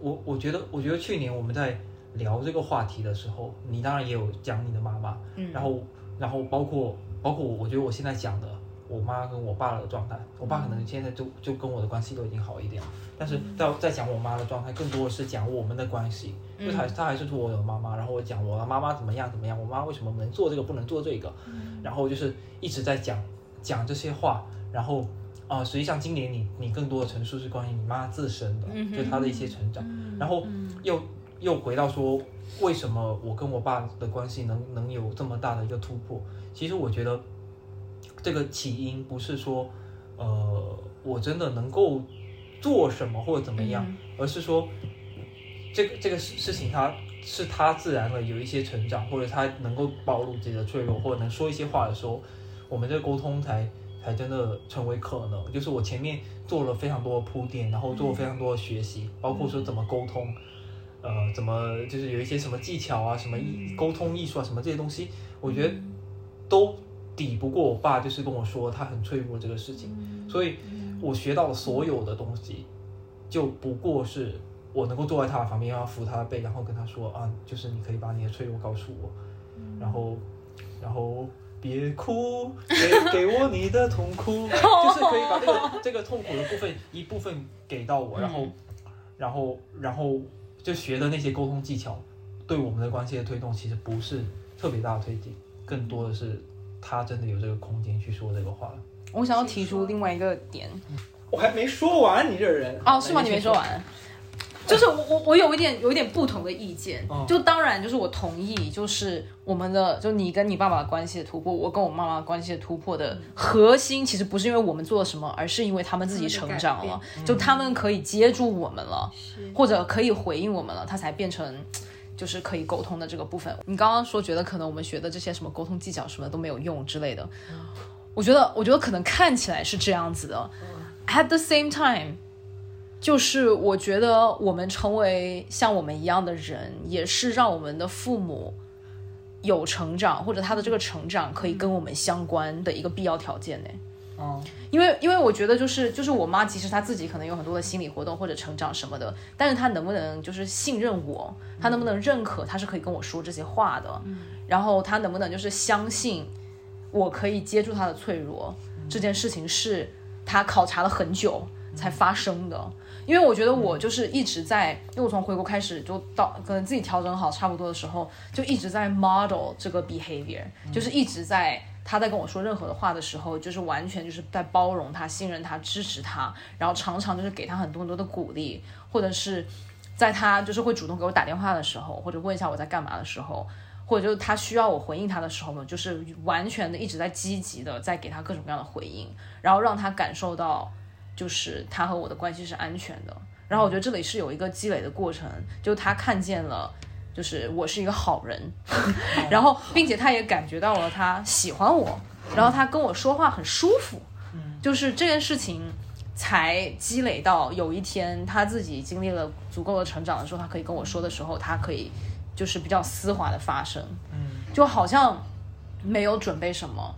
我我觉得我觉得去年我们在聊这个话题的时候，你当然也有讲你的妈妈，嗯。然后然后包括包括我觉得我现在讲的我妈跟我爸的状态，我爸可能现在就就跟我的关系都已经好一点了，但是在在讲我妈的状态，更多的是讲我们的关系，就她她还是说我有妈妈，然后我讲我的妈妈怎么样怎么样，我妈为什么能做这个不能做这个，然后就是一直在讲讲这些话，然后啊、实际上今年你你更多的陈述是关于你妈自身的，嗯就她的一些成长，然后又又回到说为什么我跟我爸的关系能能有这么大的一个突破？其实我觉得这个起因不是说呃我真的能够做什么或者怎么样，而是说这个这个事事情它是他自然的有一些成长，或者他能够暴露自己的脆弱，或者能说一些话的时候，我们这个沟通才才真的成为可能。就是我前面做了非常多的铺垫，然后做了非常多的学习，包括说怎么沟通，呃，怎么就是有一些什么技巧啊，什么艺沟通艺术啊，什么这些东西，我觉得都抵不过我爸就是跟我说他很脆弱这个事情，所以我学到的所有的东西，就不过是我能够坐在他的旁边，要扶他的背，然后跟他说啊，就是你可以把你的脆弱告诉我，然后，然后。别哭，给给我你的痛苦，就是可以把这个这个痛苦的部分一部分给到我，然后，然后，然后就学的那些沟通技巧，对我们的关系的推动其实不是特别大的推进，更多的是他真的有这个空间去说这个话。我想要提出另外一个点我还没说完，你这人哦，是吗？你没说。完。就是我我我有一点有一点不同的意见，嗯就当然就是我同意，就是我们的就你跟你爸爸的关系的突破，我跟我妈妈关系的突破的核心，其实不是因为我们做了什么，而是因为他们自己成长了，就他们可以接住我们了，或者可以回应我们了，他才变成。就是可以沟通的这个部分，你刚刚说觉得可能我们学的这些什么沟通技巧什么都没有用之类的，我觉得我觉得可能看起来是这样子的，at the same time，就是我觉得我们成为像我们一样的人，也是让我们的父母有成长，或者他的这个成长可以跟我们相关的一个必要条件呢。嗯。因为因为我觉得就是就是我妈，其实她自己可能有很多的心理活动或者成长什么的，但是她能不能就是信任我，她能不能认可她是可以跟我说这些话的，然后她能不能就是相信我可以接住她的脆弱，这件事情是她考察了很久才发生的。因为我觉得我就是一直在，因为我从回国开始就到可能自己调整好差不多的时候，就一直在 model 这个 behavior，、就是一直在他在跟我说任何的话的时候，就是完全就是在包容他、信任他、支持他，然后常常就是给他很多很多的鼓励，或者是在他就是会主动给我打电话的时候，或者问一下我在干嘛的时候。或者就是他需要我回应他的时候呢，就是完全的一直在积极的在给他各种各样的回应，然后让他感受到就是他和我的关系是安全的。然后我觉得这里是有一个积累的过程，就他看见了，就是我是一个好人，然后并且他也感觉到了他喜欢我，然后他跟我说话很舒服，就是这件事情才积累到有一天他自己经历了足够的成长的时候，他可以跟我说的时候，他可以就是比较丝滑的发生，就好像没有准备什么，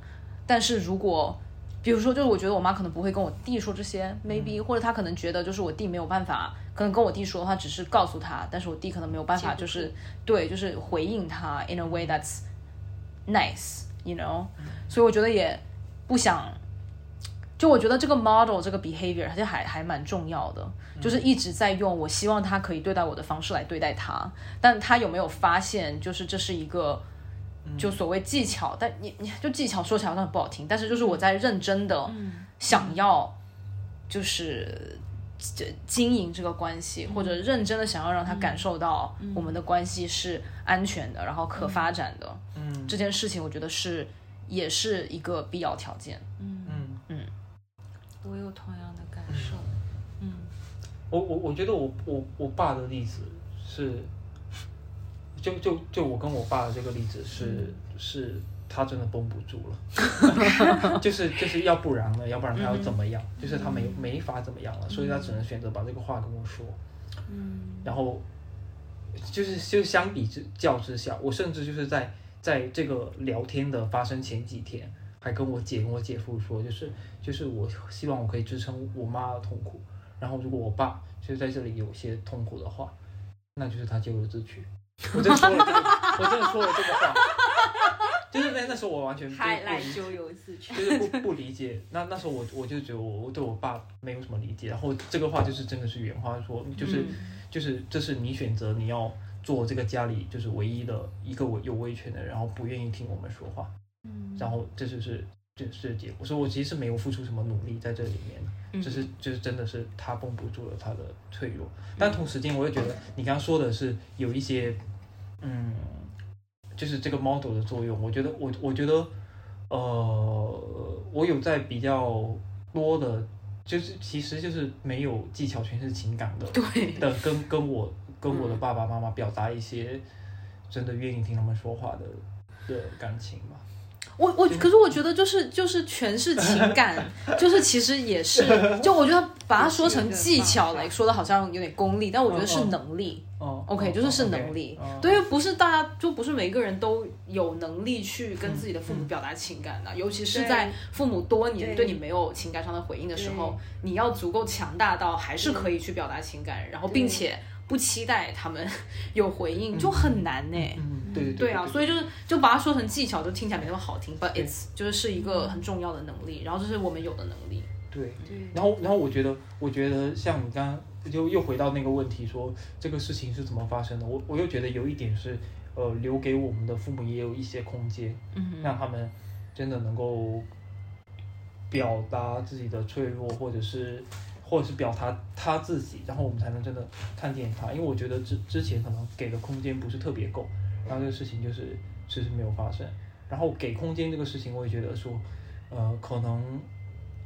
但是如果比如说，就是我觉得我妈可能不会跟我弟说这些，maybe，或者她可能觉得就是我弟没有办法，可能跟我弟说的话只是告诉他，但是我弟可能没有办法，就是对，就是回应他 in a way that's nice，you know，所以我觉得也不想。就我觉得这个 model 这个 behavior 它就还还蛮重要的，就是一直在用，我希望他可以对待我的方式来对待他，但他有没有发现，就是这是一个就所谓技巧，但你你就技巧说起来好像很不好听，但是就是我在认真的想要就是这经营这个关系，或者认真的想要让他感受到我们的关系是安全的，然后可发展的，嗯。这件事情我觉得是也是一个必要条件。嗯。我有同样的感受。嗯。我我我觉得我我我爸的例子是，就就就我跟我爸的这个例子是、是他真的绷不住了，就是就是要不然呢，要不然他要怎么样？就是他没没法怎么样了，所以他只能选择把这个话跟我说。嗯然后就是就相比之较之下，我甚至就是在在这个聊天的发生前几天，还跟我姐跟我姐夫说，就是就是我希望我可以支撑我妈的痛苦，然后如果我爸就是在这里有些痛苦的话，那就是他咎由自取。我真的说了这个，我真的说了这个话，就是在那时候我完全不还来不理咎由自取。就是不不理解。那那时候我我就觉得我我对我爸没有什么理解，然后这个话就是真的是原话说，就是、嗯就是这是你选择你要做这个家里就是唯一的一个有威权的人，然后不愿意听我们说话，嗯然后这就是这是结果。所以我其实是没有付出什么努力在这里面的。嗯只是就是真的是他绷不住了他的脆弱，但同时间我又觉得你刚刚说的是有一些，嗯，就是这个 model 的作用，我觉得我我觉得，呃，我有在比较多的，就是其实就是没有技巧，全是情感的对，的跟跟我跟我的爸爸妈妈表达一些真的愿意听他们说话的的感情吧。我我可是我觉得就是就是全是情感，就是其实也是，就我觉得把它说成技巧 来说的好像有点功利，但我觉得是能力。哦 OK，哦就是是能力。哦，对，不是大家就不是每个人都有能力去跟自己的父母表达情感的，尤其是在父母多年对对你没有情感上的回应的时候，你要足够强大到还是可以去表达情感，然后并且不期待他们 有回应，就很难呢。嗯，对对对啊，所以就是就把它说成技巧，就听起来没那么好听，but it's 就是是一个很重要的能力，然后这是我们有的能力。对。对，然后，然后我觉得，我觉得像你刚刚就又回到那个问题，说这个事情是怎么发生的，我我又觉得有一点是，呃，留给我们的父母也有一些空间，嗯让他们真的能够表达自己的脆弱，或者是或者是表达他自己，然后我们才能真的看见他。因为我觉得之之前可能给的空间不是特别够，然后这个事情就是迟迟没有发生。然后给空间这个事情，我也觉得说，呃，可能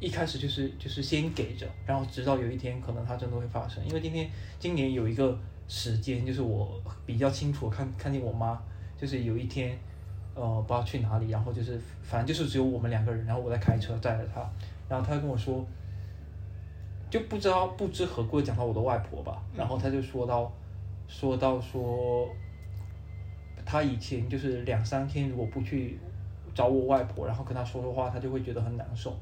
一开始就是就是先给着，然后直到有一天可能它真的会发生。因为今天今年有一个时间，就是我比较清楚看看见我妈，就是有一天，呃，不知道去哪里，然后就是反正就是只有我们两个人，然后我在开车载着她，然后她跟我说，就不知道不知何故地讲到我的外婆吧，然后她就说到说到说。她以前就是两三天，如果不去找我外婆，然后跟她说说话，她就会觉得很难受。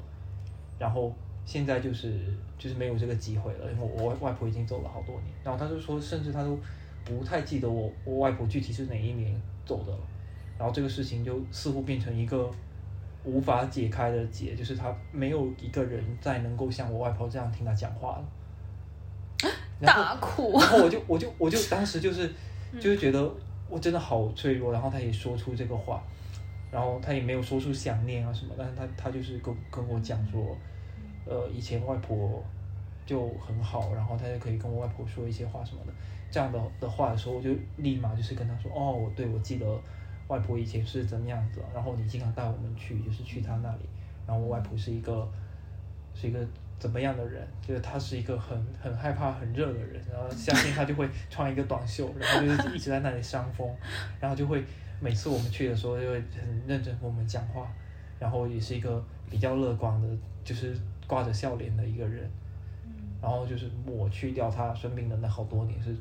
然后现在就是就是没有这个机会了，因为我外婆已经走了好多年。然后他就说，甚至他都不太记得我我外婆具体是哪一年走的了。然后这个事情就似乎变成一个无法解开的结，就是他没有一个人再能够像我外婆这样听他讲话了。大哭然后我就我就我就 当时就是就是觉得我真的好脆弱，然后他也说出这个话，然后他也没有说出想念啊什么，但是他他就是跟跟我讲说，呃，以前外婆就很好，然后他就可以跟我外婆说一些话什么的，这样的的话的时候，我就立马就是跟他说，哦，我对我记得外婆以前是怎么样子，然后你经常带我们去，就是去她那里，然后我外婆是一个是一个怎么样的人，就是她是一个很很害怕很热的人，然后夏天她就会穿一个短袖，然后就是一直在那里扇风，然后就会每次我们去的时候就会很认真跟我们讲话，然后也是一个比较乐观的，就是挂着笑脸的一个人。然后就是抹去掉他生病的那好多年，是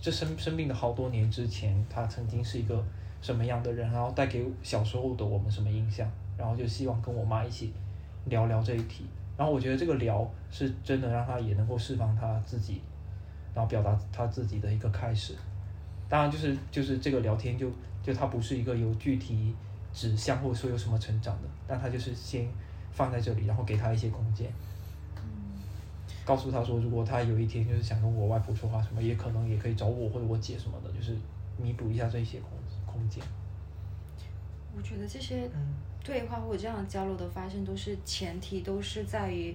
这生生病的好多年之前，他曾经是一个什么样的人，然后带给小时候的我们什么印象，然后就希望跟我妈一起聊聊这一题。然后我觉得这个聊是真的让他也能够释放他自己，然后表达他自己的一个开始。当然就是就是这个聊天就就他不是一个有具体指向或者说有什么成长的，但他就是先放在这里，然后给他一些空间。告诉他说，如果他有一天就是想跟我外婆说话什么，也可能也可以找我或者我姐什么的，就是弥补一下这些空空间。我觉得这些嗯对话或者这样的交流的发生，都是前提都是在于，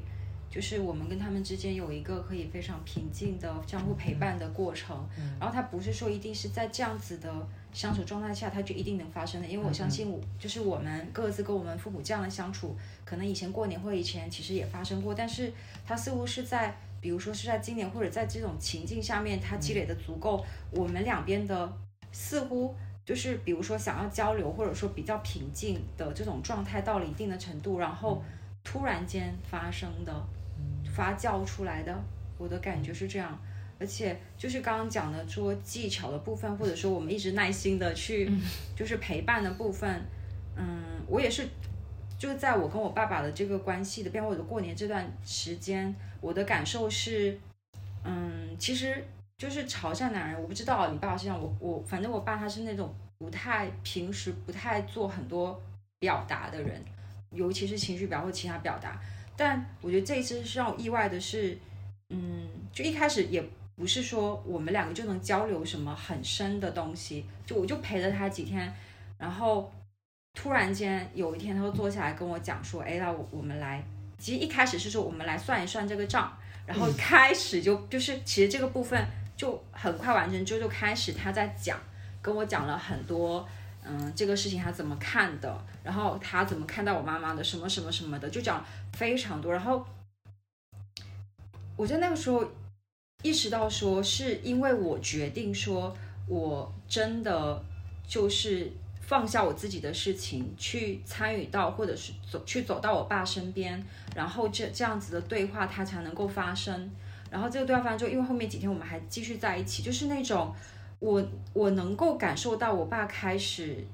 就是我们跟他们之间有一个可以非常平静的相互陪伴的过程。嗯然后他不是说一定是在这样子的相处状态下，它就一定能发生的。因为我相信我，就是我们各自跟我们父母这样的相处，可能以前过年或以前其实也发生过，但是它似乎是在，比如说是在今年或者在这种情境下面，它积累的足够，我们两边的似乎。就是比如说想要交流，或者说比较平静的这种状态到了一定的程度，然后突然间发生的、发酵出来的，我的感觉是这样。而且就是刚刚讲的说技巧的部分，或者说我们一直耐心的去就是陪伴的部分，嗯，我也是，就在我跟我爸爸的这个关系的变化，我的过年这段时间，我的感受是，嗯，其实就是潮汕男人，我不知道你爸爸是这样，我我反正我爸他是那种不太平时不太做很多表达的人，尤其是情绪表或其他表达。但我觉得这一次是让我意外的是，嗯，就一开始也不是说我们两个就能交流什么很深的东西，就我就陪了他几天，然后突然间有一天他就坐下来跟我讲说，哎，那我我们来，其实一开始是说我们来算一算这个账，然后开始就就是其实这个部分就很快完成之后就开始他在讲，跟我讲了很多。嗯，这个事情他怎么看的？然后他怎么看待我妈妈的？什么什么什么的，就讲非常多。然后我在那个时候意识到，说是因为我决定说，我真的就是放下我自己的事情，去参与到，或者是走去走到我爸身边，然后这这样子的对话，它才能够发生。然后这个对话发生之后，因为后面几天我们还继续在一起，就是那种。我我能够感受到我爸开始，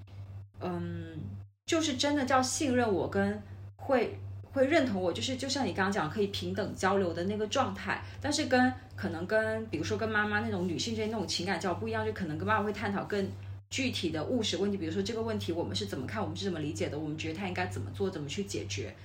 嗯，就是真的叫信任我，跟会会认同我，就是就像你刚刚讲可以平等交流的那个状态。但是跟可能跟比如说跟妈妈那种女性之间那种情感交流不一样，就可能跟妈妈会探讨更具体的务实问题，比如说这个问题我们是怎么看，我们是怎么理解的，我们觉得他应该怎么做，怎么去解决。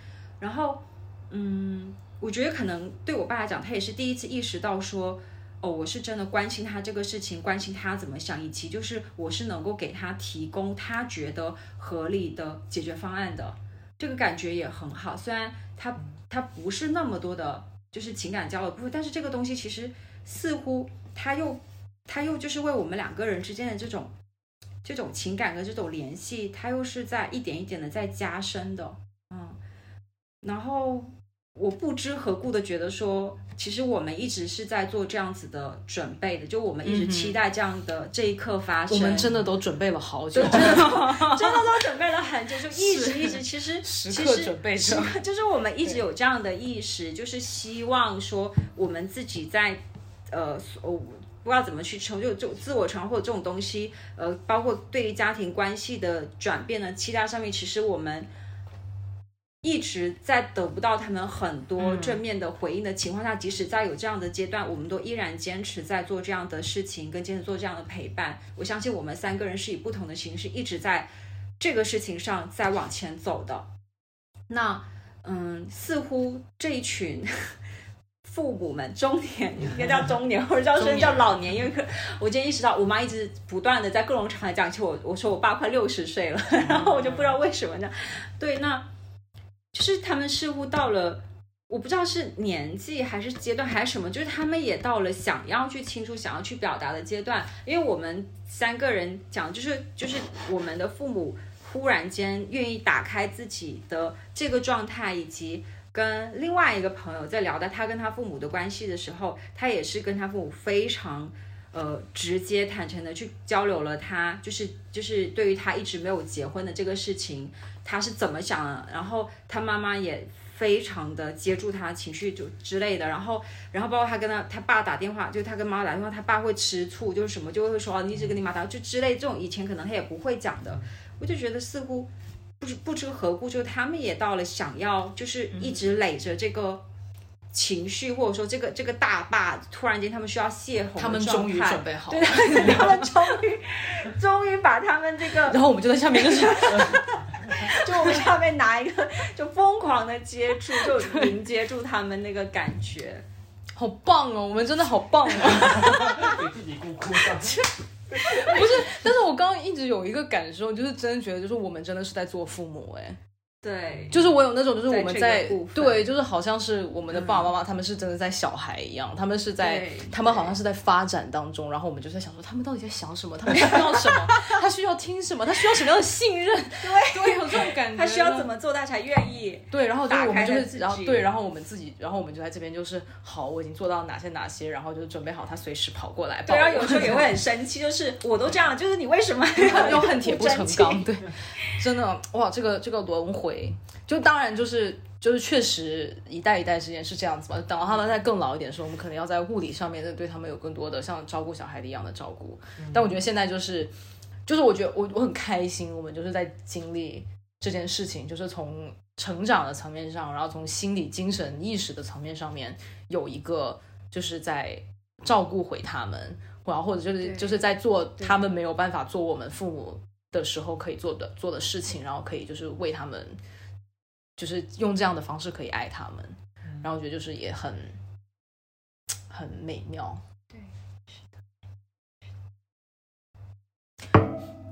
然后，嗯，我觉得可能对我爸来讲，他也是第一次意识到说。哦，我是真的关心他这个事情，关心他怎么想，以及就是我是能够给他提供他觉得合理的解决方案的，这个感觉也很好。虽然他他不是那么多的，就是情感交流部分，但是这个东西其实似乎它又它又就是为我们两个人之间的这种这种情感的这种联系，它又是在一点一点的在加深的，嗯，然后。我不知何故的觉得说，其实我们一直是在做这样子的准备的，就我们一直期待这样的这一刻发生。我们真的都准备了好久，真的 真的都准备了很久，就一直一直，其实时刻准备着，就是我们一直有这样的意识，就是希望说我们自己在呃，我不知道怎么去成就就自我成或这种东西，呃，包括对于家庭关系的转变的期待上面，其实我们。一直在得不到他们很多正面的回应的情况下，即使在有这样的阶段，我们都依然坚持在做这样的事情，跟坚持做这样的陪伴。我相信我们三个人是以不同的形式一直在这个事情上在往前走的。那，嗯，似乎这一群 父母们，中年应该叫中年，或者叫甚至叫老年，因为我今天意识到，我妈一直不断的在各种场合讲起我，我说我爸快六十岁了，然后我就不知道为什么呢？对，那。是他们似乎到了，我不知道是年纪还是阶段还是什么，就是他们也到了想要去倾诉、想要去表达的阶段。因为我们三个人讲，就是就是我们的父母忽然间愿意打开自己的这个状态，以及跟另外一个朋友在聊到他跟他父母的关系的时候，他也是跟他父母非常呃直接坦诚的去交流了他就是就是对于他一直没有结婚的这个事情。他是怎么想的？然后他妈妈也非常的接住他情绪就之类的。然后，然后包括他跟他他爸打电话，就他跟妈妈打电话，他爸会吃醋，就是什么就会说你一直跟你妈打，就之类这种以前可能他也不会讲的。我就觉得似乎不知不知何故，就他们也到了想要就是一直垒着这个情绪，或者说这个这个大坝，突然间他们需要泄洪，他们终于准备好，对，他们终于终于把他们这个，然后我们就在下面就是。就我们下面拿一个，就疯狂的接住，就迎接住他们那个感觉，好棒哦！我们真的好棒哦！给自己鼓鼓掌。不是，但是我刚刚一直有一个感受，就是真的觉得，就是我们真的是在做父母，哎。对，就是我有那种，就是我们在对，就是好像是我们的爸爸妈妈，他们是真的在小孩一样，他们是在，他们好像是在发展当中，然后我们就在想说，他们到底在想什么？他们需要什么？他需要听什么？他需要什么样的信任？对，对，有这种感觉。他需要怎么做，他才愿意？对，然后就我们就是，然后对，然后我们自己，然后我们就在这边就是好，我已经做到哪些哪些，然后就准备好他随时跑过来。对，然后有时候也会很 生气，就是我都这样，就是你为什么要恨铁不成钢？对。真的哇，这个这个轮回，就当然就是就是确实一代一代之间是这样子嘛。等到他们再更老一点的时候，我们可能要在物理上面的对他们有更多的像照顾小孩的一样的照顾。但我觉得现在就是就是我觉得我我很开心，我们就是在经历这件事情，就是从成长的层面上，然后从心理、精神、意识的层面上面有一个就是在照顾回他们，然后或者就是就是在做他们没有办法做我们父母的时候可以做的做的事情，然后可以就是为他们，就是用这样的方式可以爱他们，然后我觉得就是也很很美妙。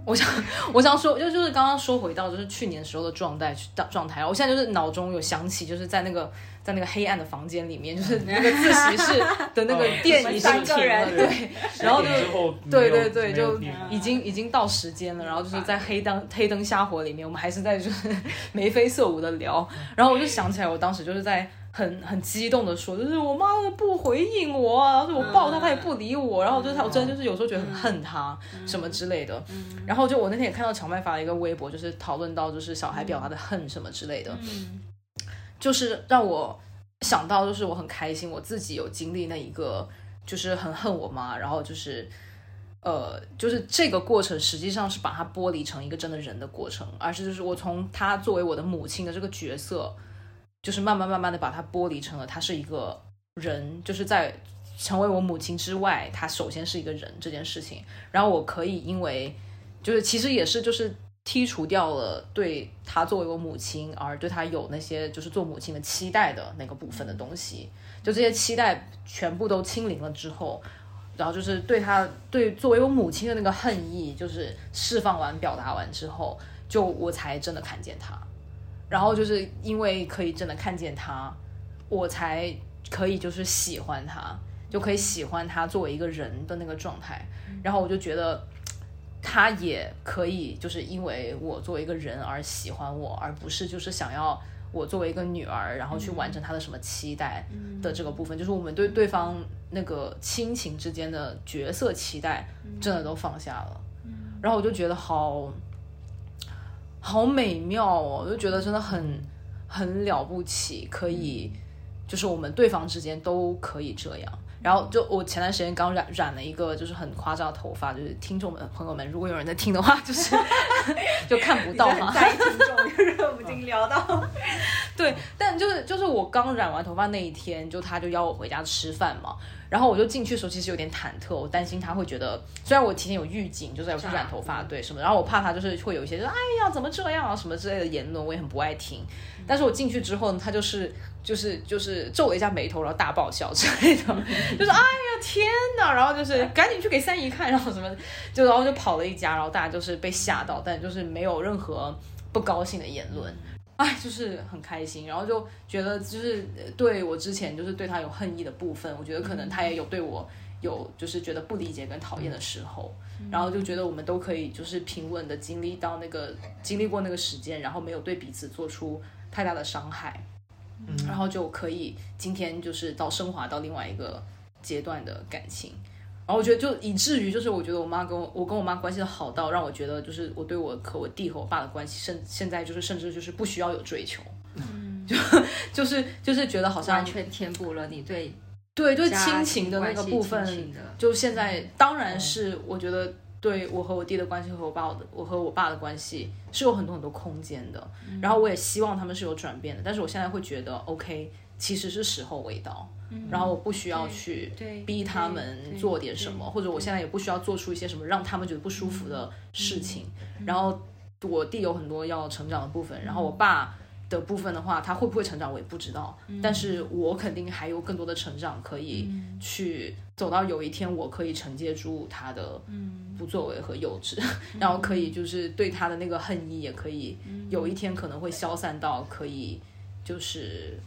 我想，我想说，就就是刚刚说回到就是去年时候的状态状状态，我现在就是脑中有想起，就是在那个在那个黑暗的房间里面，就是那个自习室的那个哦电已经停了，对，然后就对对对，就已经已经到时间了，然后就是在黑灯黑灯瞎火里面，我们还是在就是眉飞色舞的聊，然后我就想起来，我当时就是在很很激动的说，就是我妈不回应我啊，然后我抱她她也不理我，然后就是她我真的就是有时候觉得很恨她什么之类的，然后就我那天也看到荞麦发了一个微博，就是讨论到就是小孩表达的恨什么之类的，嗯。就是让我想到，就是我很开心，我自己有经历那一个，就是很恨我妈，然后就是，呃，就是这个过程实际上是把她剥离成一个真的人的过程，而是就是我从她作为我的母亲的这个角色，就是慢慢慢慢的把她剥离成了她是一个人，就是在成为我母亲之外，她首先是一个人这件事情，然后我可以因为就是其实也是就是剔除掉了对她作为我母亲而对她有那些就是做母亲的期待的那个部分的东西，就这些期待全部都清零了之后，然后就是对她对作为我母亲的那个恨意，就是释放完表达完之后，就我才真的看见她，然后就是因为可以真的看见他，我才可以就是喜欢他，就可以喜欢他作为一个人的那个状态，然后我就觉得。他也可以就是因为我作为一个人而喜欢我，而不是就是想要我作为一个女儿，然后去完成他的什么期待的这个部分，就是我们对对方那个亲情之间的角色期待，真的都放下了。然后我就觉得好好美妙哦，我就觉得真的很很了不起，可以就是我们对方之间都可以这样。然后就我前段时间刚染染了一个就是很夸张的头发，就是听众们朋友们，如果有人在听的话，就是 就看不到哈。在听众，就是我们已经聊到，对，但就是就是我刚染完头发那一天，就他就邀我回家吃饭嘛，然后我就进去的时候其实有点忐忑，我担心他会觉得，虽然我提前有预警，就是要去染头发，对什么，然后我怕他就是会有一些就是哎呀怎么这样啊什么之类的言论，我也很不爱听。但是我进去之后呢，他就是就是就是皱了一下眉头，然后大爆笑之类的，就是哎呀天哪，然后就是赶紧去给三姨看，然后什么，就然后就跑了一家，然后大家就是被吓到，但就是没有任何不高兴的言论。哎，就是很开心，然后就觉得就是呃对我之前就是对他有恨意的部分，我觉得可能他也有对我有就是觉得不理解跟讨厌的时候，然后就觉得我们都可以就是平稳的经历到那个经历过那个时间，然后没有对彼此做出太大的伤害，嗯然后就可以今天就是到升华到另外一个阶段的感情。然后我觉得就以至于就是我觉得我妈跟我我跟我妈关系的好到让我觉得就是我对我和我弟和我爸的关系甚现在就是甚至就是不需要有追求，嗯。就 就是就是觉得好像完全填补了你对对对家亲情的那个部分就现在当然是我觉得对我和我弟的关系和我爸的我和我爸的关系是有很多很多空间的，然后我也希望他们是有转变的，但是我现在会觉得 OK，其实是时候未到，然后我不需要去逼他们做点什么，或者我现在也不需要做出一些什么让他们觉得不舒服的事情，然后我弟有很多要成长的部分，然后我爸。的部分的话，他会不会成长我也不知道，但是我肯定还有更多的成长可以去走到有一天我可以承接住他的不作为和幼稚，然后可以就是对他的那个恨意也可以有一天可能会消散到可以就是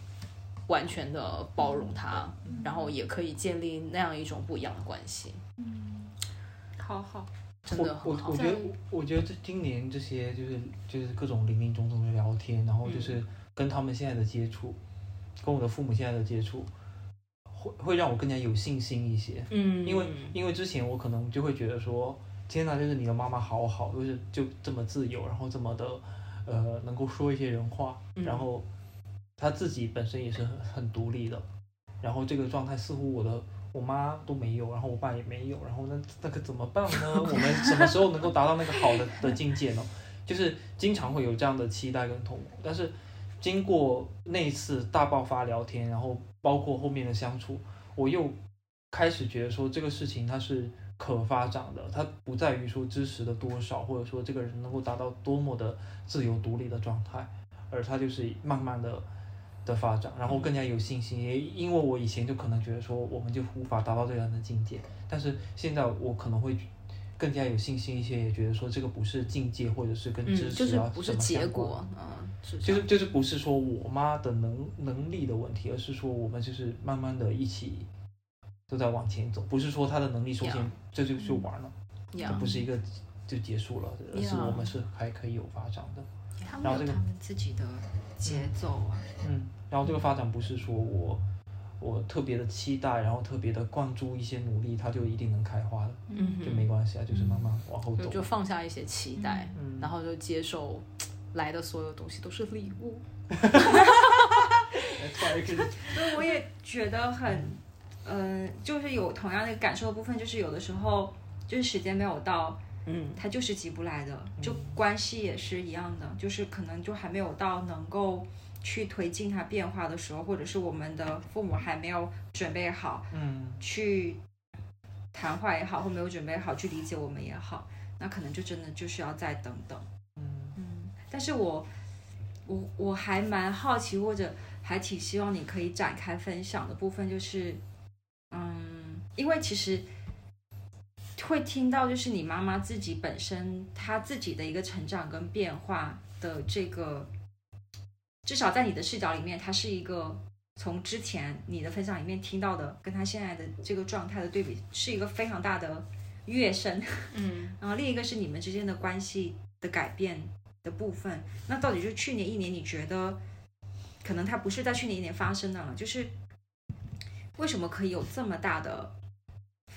完全的包容他，然后也可以建立那样一种不一样的关系，嗯好好，真的很好。我我我。觉得，我觉得这今年这些就是就是各种林林总总的聊天，然后就是跟他们现在的接触，跟我的父母现在的接触，会会让我更加有信心一些。嗯，因为因为之前我可能就会觉得说，天哪，就是你的妈妈好好，就是就这么自由，然后这么的呃能够说一些人话，嗯。然后他自己本身也是很很独立的，然后这个状态似乎我的我妈都没有，然后我爸也没有，然后那那可怎么办呢？我们什么时候能够达到那个好的的境界呢？就是经常会有这样的期待跟痛苦，但是经过那一次大爆发聊天，然后包括后面的相处，我又开始觉得说这个事情它是可发展的，它不在于说知识的多少，或者说这个人能够达到多么的自由独立的状态，而它就是慢慢的的发展，然后更加有信心。也因为我以前就可能觉得说我们就无法达到这样的境界，但是现在我可能会更加有信心一些，也觉得说这个不是境界，或者是跟知嗯，就是识啊不是什么结果，嗯，是就是就是不是说我妈的能能力的问题，而是说我们就是慢慢的一起都在往前走，不是说她的能力首先这就就完了，这不是一个就结束了，而是我们是还可以有发展的。他然后这个们有他们自己的节奏啊。嗯，然后这个发展不是说我我特别的期待，然后特别的灌注一些努力，它就一定能开花的，嗯就没关系啊，就是慢慢往后走就。放下一些期待，嗯然后就接受来的所有东西都是礼物。所以我也觉得很，嗯、就是有同样的感受的部分，就是有的时候就是时间没有到，嗯它就是急不来的，就关系也是一样的，就是可能就还没有到能够去推进它变化的时候，或者是我们的父母还没有准备好嗯去谈话也好，或没有准备好去理解我们也好，那可能就真的就是要再等等。嗯嗯，但是我我我还蛮好奇，或者还挺希望你可以展开分享的部分，就是，嗯，因为其实会听到，就是你妈妈自己本身她自己的一个成长跟变化的这个，至少在你的视角里面，它是一个。从之前你的分享里面听到的，跟他现在的这个状态的对比，是一个非常大的跃升。嗯然后另一个是你们之间的关系的改变的部分。那到底就去年一年，你觉得可能它不是在去年一年发生的了，就是为什么可以有这么大的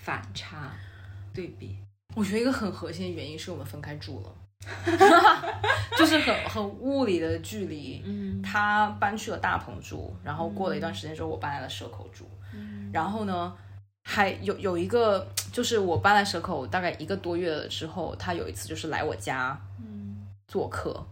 反差对比？我觉得一个很核心的原因是我们分开住了，就是很很物理的距离。嗯他搬去了大棚住，然后过了一段时间之后，我搬来了蛇口住。然后呢，还有有一个，就是我搬来蛇口大概一个多月了之后，他有一次就是来我家做客，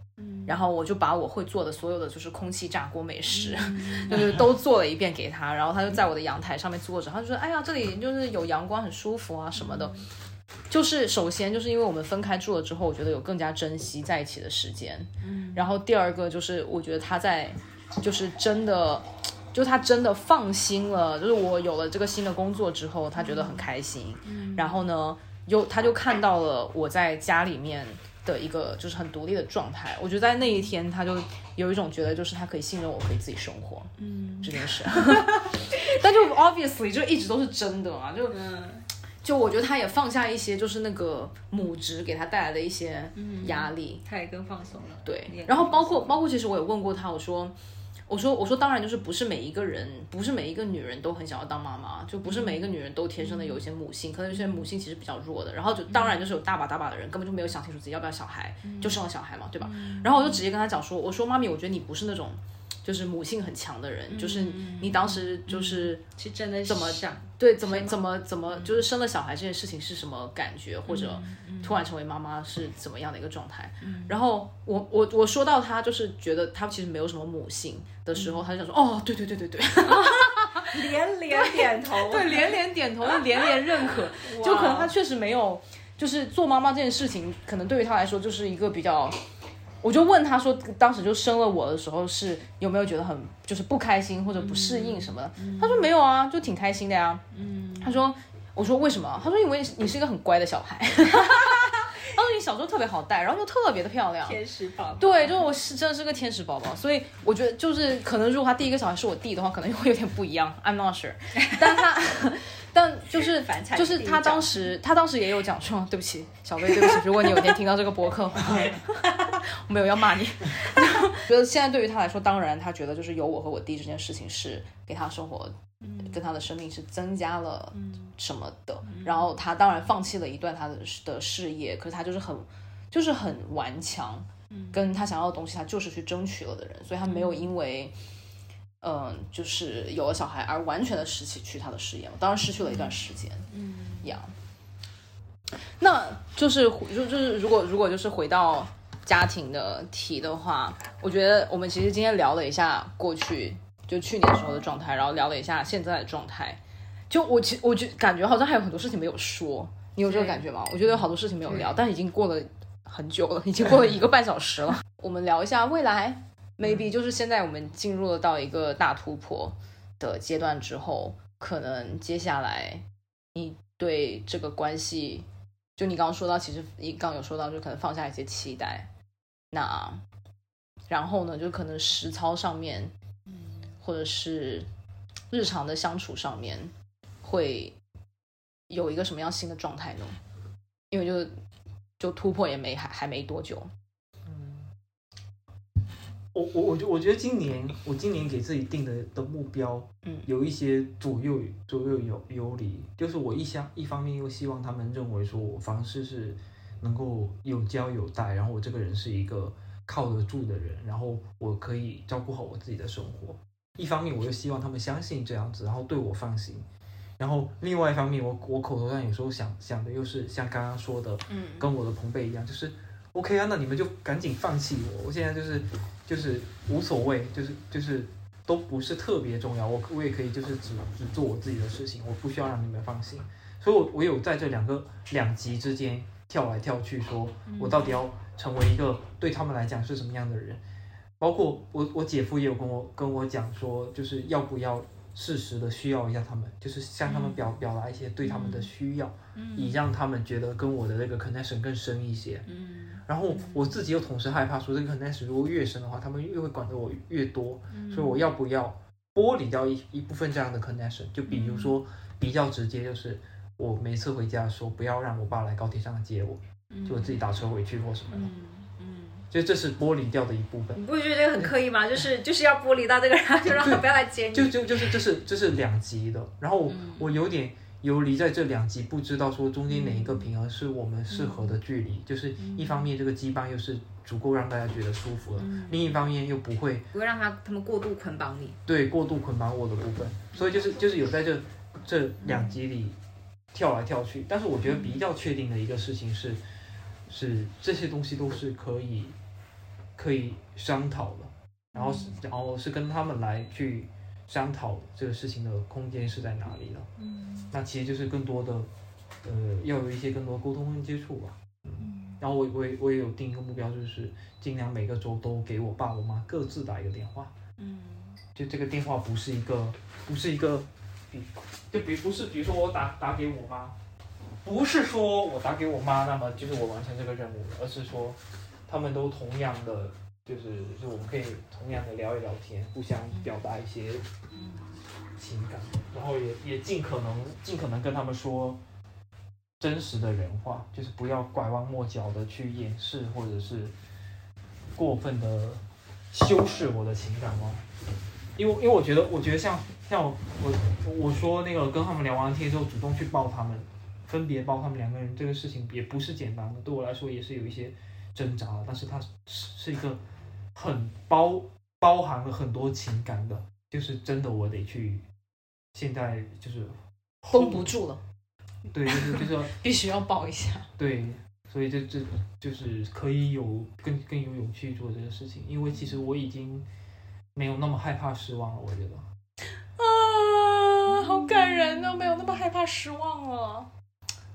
然后我就把我会做的所有的就是空气炸锅美食，就是都做了一遍给他，然后他就在我的阳台上面坐着，他就说：“哎呀，这里就是有阳光，很舒服啊什么的。”就是首先就是因为我们分开住了之后，我觉得有更加珍惜在一起的时间。然后第二个就是我觉得他在，就是真的，就他真的放心了。就是我有了这个新的工作之后，他觉得很开心。然后呢，又他就看到了我在家里面的一个就是很独立的状态。我觉得在那一天，他就有一种觉得就是他可以信任我，可以自己生活。嗯，这件事。但就 obviously 就一直都是真的嘛，就就我觉得他也放下一些就是那个母职给他带来的一些压力。他也更放松了。对，然后包括包括，其实我也问过他，我说，我说我说，当然就是不是每一个人，不是每一个女人都很想要当妈妈，就不是每一个女人都天生的有一些母性，可能有些母性其实比较弱的，然后就当然就是有大把大把的人根本就没有想清楚自己要不要小孩，就生了小孩嘛，对吧？然后我就直接跟他讲说，我说妈咪，我觉得你不是那种。就是母性很强的人，就是你当时就是是真的怎么想对，怎么怎么怎么，就是生了小孩这件事情是什么感觉，或者突然成为妈妈是怎么样的一个状态？然后我我我说到他就是觉得他其实没有什么母性的时候，他就想说哦，对对对对 对，连连点头，对，连连点头，连连认可，就可能他确实没有，就是做妈妈这件事情，可能对于他来说就是一个比较。我就问他说，当时就生了我的时候是有没有觉得很就是不开心或者不适应什么的？他说没有啊，就挺开心的呀。嗯他说，我说为什么？他说因为你是一个很乖的小孩。他说你小时候特别好带，然后又特别的漂亮。天使宝宝，对，就是我是真的是个天使宝宝，所以我觉得就是可能如果他第一个小孩是我弟的话，可能会有点不一样，I'm not sure。但他，但就是就是他当时他当时也有讲说，对不起，小薇，对不起，如果你有一天听到这个博客，我没有要骂你。觉得 现在对于他来说，当然他觉得就是有我和我弟这件事情是给他生活。跟他的生命是增加了什么的，然后他当然放弃了一段他的的事业，可是他就是很就是很顽强，跟他想要的东西，他就是去争取了的人，所以他没有因为，嗯、就是有了小孩而完全的拾起去他的事业我，当然失去了一段时间，嗯，呀，那就是就就是如果如果就是回到家庭的题的话，我觉得我们其实今天聊了一下过去就去年时候的状态，然后聊了一下现在的状态。就我其我觉感觉好像还有很多事情没有说，你有这个感觉吗？我觉得有好多事情没有聊，但已经过了很久了，已经过了一个半小时了。我们聊一下未来，maybe 就是现在我们进入了到一个大突破的阶段之后，可能接下来你对这个关系，就你刚刚说到，其实你刚有说到，就可能放下一些期待，那然后呢，就可能实操上面，或者是日常的相处上面，会有一个什么样新的状态呢？因为就就突破也没还还没多久，我我我觉我觉得今年我今年给自己定的的目标，嗯有一些左右左右有有理，就是我一相一方面又希望他们认为说我房事是能够有交有带，然后我这个人是一个靠得住的人，然后我可以照顾好我自己的生活。一方面我又希望他们相信这样子，然后对我放心。然后另外一方面，我我口头上有时候想想的又是像刚刚说的，嗯跟我的朋辈一样，就是 OK 啊，那你们就赶紧放弃我，我现在就是就是无所谓，就是就是都不是特别重要，我我也可以就是只只做我自己的事情，我不需要让你们放心，所以我我有在这两个两极之间跳来跳去说，我到底要成为一个对他们来讲是什么样的人，包括我我姐夫也有跟我跟我讲说，就是要不要适时的需要一下他们，就是向他们表、表达一些对他们的需要，以让他们觉得跟我的那个 connection 更深一些。嗯然后我自己又同时害怕说，这个 connection 如果越深的话，他们越会管得我越多，所以我要不要剥离掉一一部分这样的 connection？就比如说比较直接，就是我每次回家的时候，不要让我爸来高铁上接我，就我自己打车回去或什么的，嗯嗯，就这是剥离掉的一部分。你不会觉得这个很刻意吗？就是就是要剥离到这个人，就让他不要来接你。就就就是这是这是两极的，然后我,、嗯我有点游离在这两极，不知道说中间哪一个平衡是我们适合的距离，就是一方面这个羁绊又是足够让大家觉得舒服了，嗯。另一方面又不会不会让他他们过度捆绑你。对过度捆绑我的部分，所以就是就是有在这这两极里跳来跳去，但是我觉得比较确定的一个事情是，是这些东西都是可以可以商讨的，然后是然后是跟他们来去商讨这个事情的空间是在哪里了，嗯。那其实就是更多的呃要有一些更多沟通跟接触吧，嗯，然后我我也我也有定一个目标，就是尽量每个周都给我爸我妈各自打一个电话。嗯。就这个电话不是一个，不是一个，比就比不是，比如说我打打给我妈，不是说我打给我妈，那么就是我完成这个任务了，而是说他们都同样的，就是就是我们可以同样的聊一聊天，互相表达一些情感，然后也也尽可能尽可能跟他们说真实的人话，就是不要拐弯抹角的去掩饰或者是过分的修饰我的情感哦？因为因为我觉得，我觉得像像我我我说那个跟他们聊完天之后，主动去抱他们，分别抱他们两个人，这个事情也不是简单的，对我来说也是有一些挣扎了，但是它是是一个很包包含了很多情感的，就是真的我得去，现在就是绷不住了，对，就是就是 必须要抱一下。对，所以这这就是可以有更更有勇气做这个事情，因为其实我已经没有那么害怕失望了，我觉得。啊，好感人哦！没有那么害怕失望了，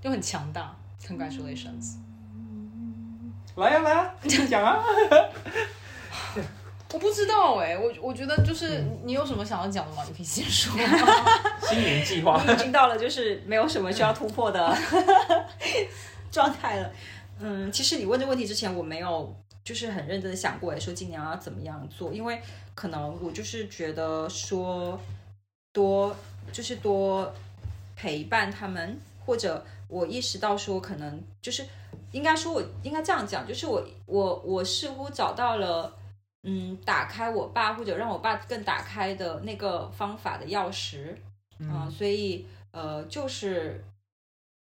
就很强大。Congratulations！来呀、来呀、你讲啊。我不知道哎、我我觉得就是你有什么想要讲的吗？你可以先说。新年计划。你已经到了就是没有什么需要突破的状态了。嗯，其实你问这个问题之前，我没有就是很认真的想过，哎，说今年要怎么样做，因为可能我就是觉得说多就是多陪伴他们，或者我意识到说可能就是应该说我应该这样讲，就是我我我似乎找到了。嗯，打开我爸或者让我爸更打开的那个方法的钥匙，嗯，所以呃，就是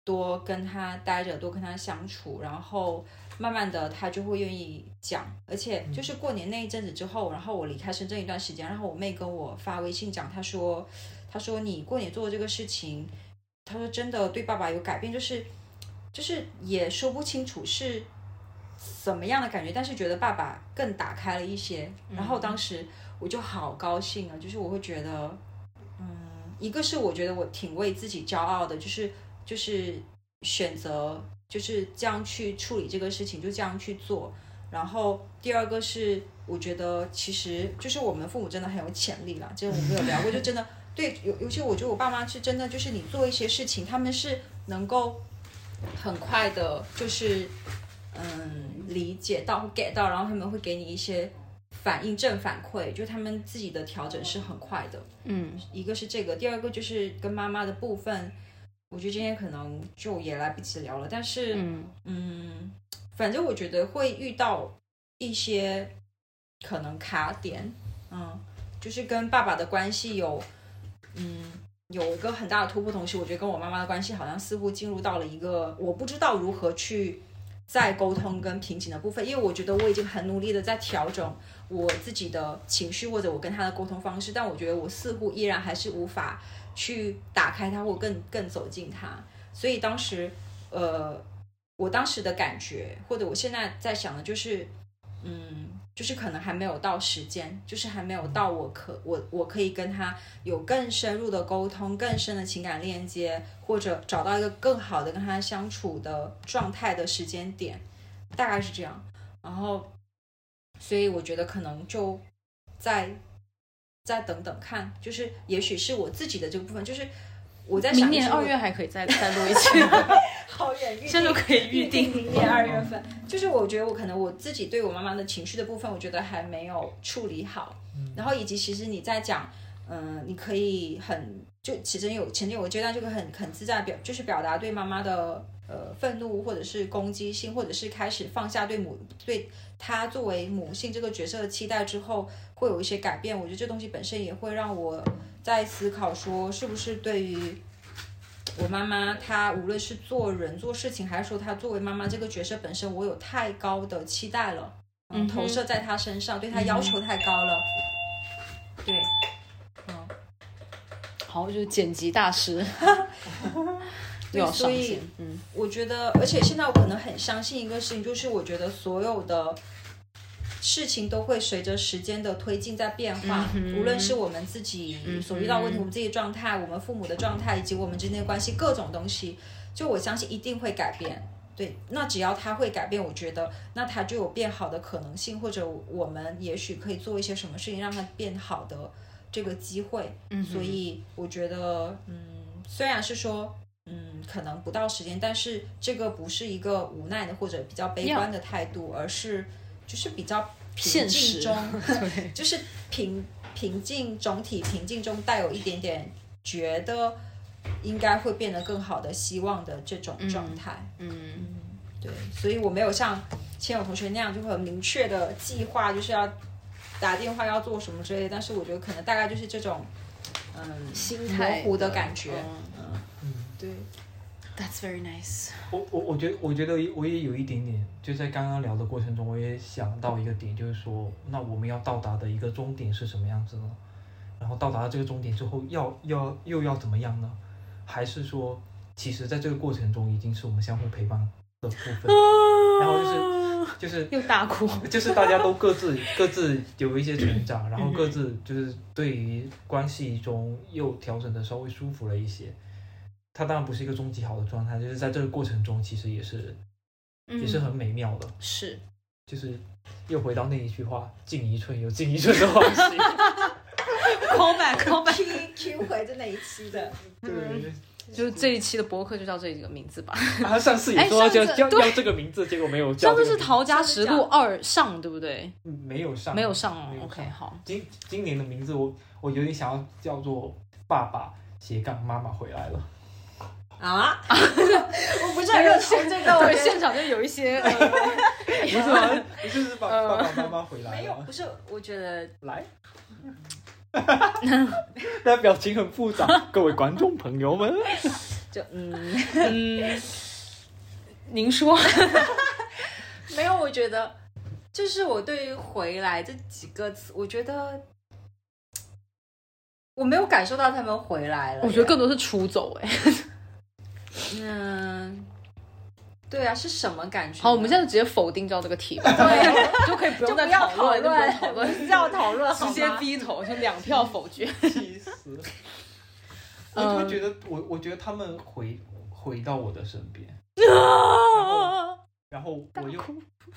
多跟他待着，多跟他相处，然后慢慢的他就会愿意讲，而且就是过年那一阵子之后，然后我离开深圳一段时间，然后我妹跟我发微信讲，她说，她说你过年做的这个事情，她说真的对爸爸有改变，就是就是也说不清楚是。怎么样的感觉？但是觉得爸爸更打开了一些，然后当时我就好高兴啊！就是我会觉得，嗯，一个是我觉得我挺为自己骄傲的，就是就是选择就是这样去处理这个事情，就这样去做。然后第二个是，我觉得其实就是我们父母真的很有潜力啦，这个我们有聊过，就真的对，尤尤其我觉得我爸妈是真的，就是你做一些事情，他们是能够很快的，就是嗯理解到 get 到，然后他们会给你一些反应正反馈，就他们自己的调整是很快的。嗯一个是这个，第二个就是跟妈妈的部分，我觉得今天可能就也来不及聊了，但是嗯嗯，反正我觉得会遇到一些可能卡点，嗯，就是跟爸爸的关系有，嗯，有一个很大的突破。同时，我觉得跟我妈妈的关系好像似乎进入到了一个我不知道如何去再沟通跟平行的部分，因为我觉得我已经很努力的在调整我自己的情绪或者我跟他的沟通方式，但我觉得我似乎依然还是无法去打开她或更更走近她。所以当时，呃，我当时的感觉，或者我现在在想的就是，嗯，就是可能还没有到时间，就是还没有到我可我我可以跟他有更深入的沟通、更深的情感链接，或者找到一个更好的跟他相处的状态的时间点，大概是这样。然后，所以我觉得可能就再再等等看，就是也许是我自己的这个部分，就是我在明年二月还可以再再录一期，好远，预现在就可以预定明年二月份。就是我觉得我可能我自己对我妈妈的情绪的部分，我觉得还没有处理好。然后以及其实你在讲，嗯、你可以很就其实有曾经有个阶段，就可以很很自在表，就是表达对妈妈的呃愤怒，或者是攻击性，或者是开始放下对母对她作为母性这个角色的期待之后，会有一些改变。我觉得这东西本身也会让我在思考说，是不是对于我妈妈，她无论是做人做事情，还是说她作为妈妈这个角色本身，我有太高的期待了，嗯，投射在她身上，对她要求太高了，对，嗯，好，就是剪辑大师。又要所以嗯。我觉得，而且现在我可能很相信一个事情，就是我觉得所有的事情都会随着时间的推进在变化，嗯无论是我们自己所遇到问题，我们自己的状态，我们父母的状态，以及我们之间的关系，各种东西，就我相信一定会改变。对，那只要它会改变，我觉得那它就有变好的可能性，或者我们也许可以做一些什么事情让它变好的这个机会。嗯所以我觉得，嗯，虽然是说，嗯，可能不到时间，但是这个不是一个无奈的或者比较悲观的态度，而是就是比较平静中，对，就是平平静总体平静中带有一点点觉得应该会变得更好的希望的这种状态。嗯对，所以我没有像千友同学那样就会很明确的计划，就是要打电话要做什么之类的。但是我觉得可能大概就是这种，嗯，心态模糊的感觉。嗯嗯，对，，That's very nice，我我我觉得我觉得我也有一点点，就在刚刚聊的过程中，我也想到一个点，就是说，那我们要到达的一个终点是什么样子呢？然后到达了这个终点之后，要要又要怎么样呢？还是说，其实在这个过程中已经是我们相互陪伴的部分，然后就是就是又大哭，就是大家都各自各自有一些成长，然后各自就是对于关系中又调整的稍微舒服了一些。它当然不是一个终极好的状态，就是在这个过程中，其实也是也是很美妙的。是就是又回到那一句话：“进一寸有进一寸的欢喜。call back call back，Q Q 回的那一期的？”对，就是这一期的博客就叫这个名字吧。他上次也说要叫叫上次对要这个名字，结果没有叫上。次是《逃家实录二》上，对不对？嗯没有上，没有上哦 OK，好。今今年的名字我我有点想要叫做“爸爸斜杠妈妈回来了啊，我不是很认同这个，我对，现场就有一些，呃”，不是吗？不就是爸爸妈妈回来没有，不？是，我觉得来，那表情很复杂，各位观众朋友们，就嗯，嗯，您说，没有，我觉得就是我对于“回来”这几个词，我觉得我没有感受到他们回来了。我觉得更多是出走，哎。嗯，对啊，是什么感觉？好，我们现在就直接否定掉这个题吧，对就可以不用再就不要讨论，就不用讨讨论，不要讨论，直接吗逼头，就两票否决。气死！我就会觉得我我觉得他们回回到我的身边，然后然后我又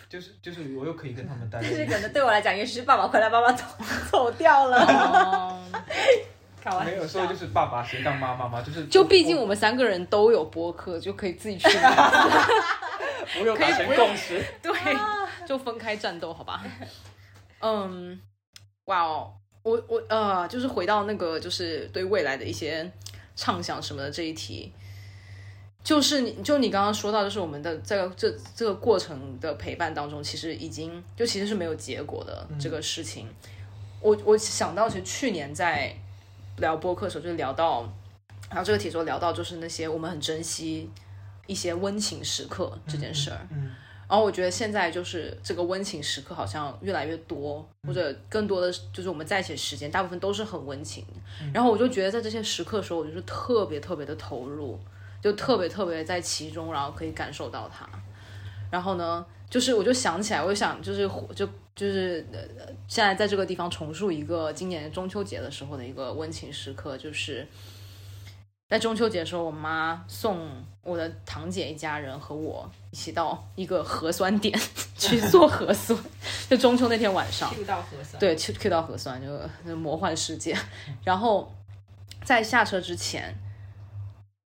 就是就是我又可以跟他们待在一起但是可。能对我来讲，也许是爸爸回来，爸爸走走掉了。哦开玩笑没有说就是爸爸谁当妈妈嘛，就是就毕竟我们三个人都有播客，就可以自己去 我有达成共识。对，就分开战斗，好吧？嗯，哇哦，我我呃，就是回到那个就是对未来的一些畅想什么的这一题，就是你就你刚刚说到，就是我们的这个这这个过程的陪伴当中，其实已经就其实是没有结果的这个事情。我我想到，其实去年在聊播客的时候，就聊到，然后这个题说聊到就是那些我们很珍惜一些温情时刻这件事儿。嗯，然后我觉得现在就是这个温情时刻好像越来越多，或者更多的就是我们在一起的时间，大部分都是很温情。然后我就觉得在这些时刻的时候，我就是特别特别的投入，就特别特别在其中，然后可以感受到它。然后呢，就是我就想起来，我就想就是就就是呃，现在在这个地方重述一个今年中秋节的时候的一个温情时刻，就是在中秋节的时候，我妈送我的堂姐一家人和我一起到一个核酸点 去做核酸，就中秋那天晚上。Q 到核酸，对，Q Q 到核酸就就魔幻世界。然后在下车之前，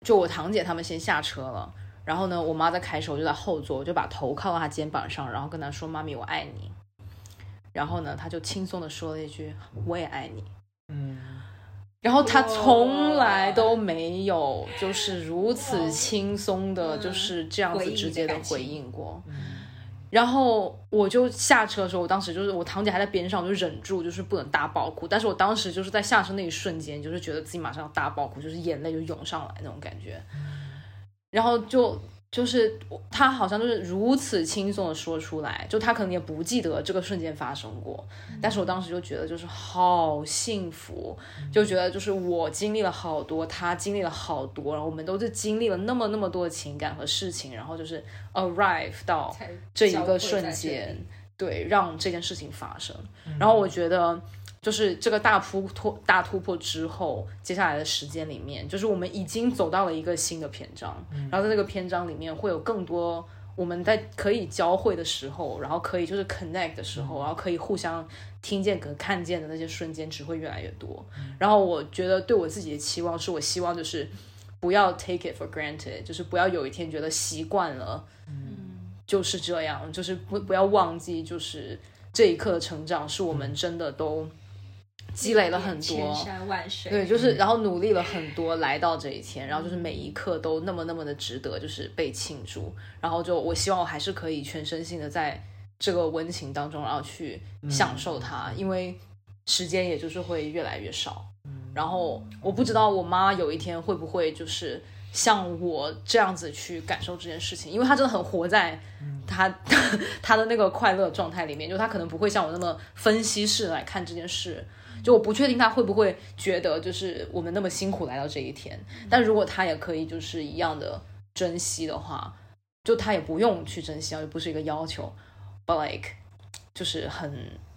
就我堂姐他们先下车了，然后呢，我妈在开车，我就在后座，我就把头靠到她肩膀上，然后跟她说：“妈咪，我爱你。”然后呢，他就轻松的说了一句：“我也爱你。”嗯，然后他从来都没有就是如此轻松的，就是这样子直接的回应过。然后我就下车的时候，我当时就是我堂姐还在边上，我就忍住就是不能大爆哭。但是我当时就是在下车那一瞬间，就是觉得自己马上要大爆哭，就是眼泪就涌上来那种感觉。然后就就是他好像就是如此轻松的说出来，就他可能也不记得这个瞬间发生过，但是我当时就觉得就是好幸福，就觉得就是我经历了好多，他经历了好多，然后我们都是经历了那么那么多的情感和事情，然后就是 arrive 到这一个瞬间，对，让这件事情发生。然后我觉得，就是这个大突破大突破之后，接下来的时间里面，就是我们已经走到了一个新的篇章，然后在这个篇章里面会有更多。我们在可以交汇的时候，然后可以就是 connect 的时候，然后可以互相听见跟看见的那些瞬间，只会越来越多。然后我觉得对我自己的期望是，我希望就是不要 take it for granted，就是不要有一天觉得习惯了，嗯就是这样，就是不不要忘记，就是这一刻的成长是我们真的都积累了很多千多。山万水，对，就是然后努力了很多，来到这一天，然后就是每一刻都那么那么的值得，就是被庆祝。然后就我希望我还是可以全身心的在这个温情当中，然后去享受它，因为时间也就是会越来越少。然后我不知道我妈有一天会不会就是像我这样子去感受这件事情，因为她真的很活在她 她的那个快乐状态里面，就她可能不会像我那么分析式来看这件事。就我不确定他会不会觉得就是我们那么辛苦来到这一天，但如果他也可以就是一样的珍惜的话，就他也不用去珍惜啊，又不是一个要求，but like 就是很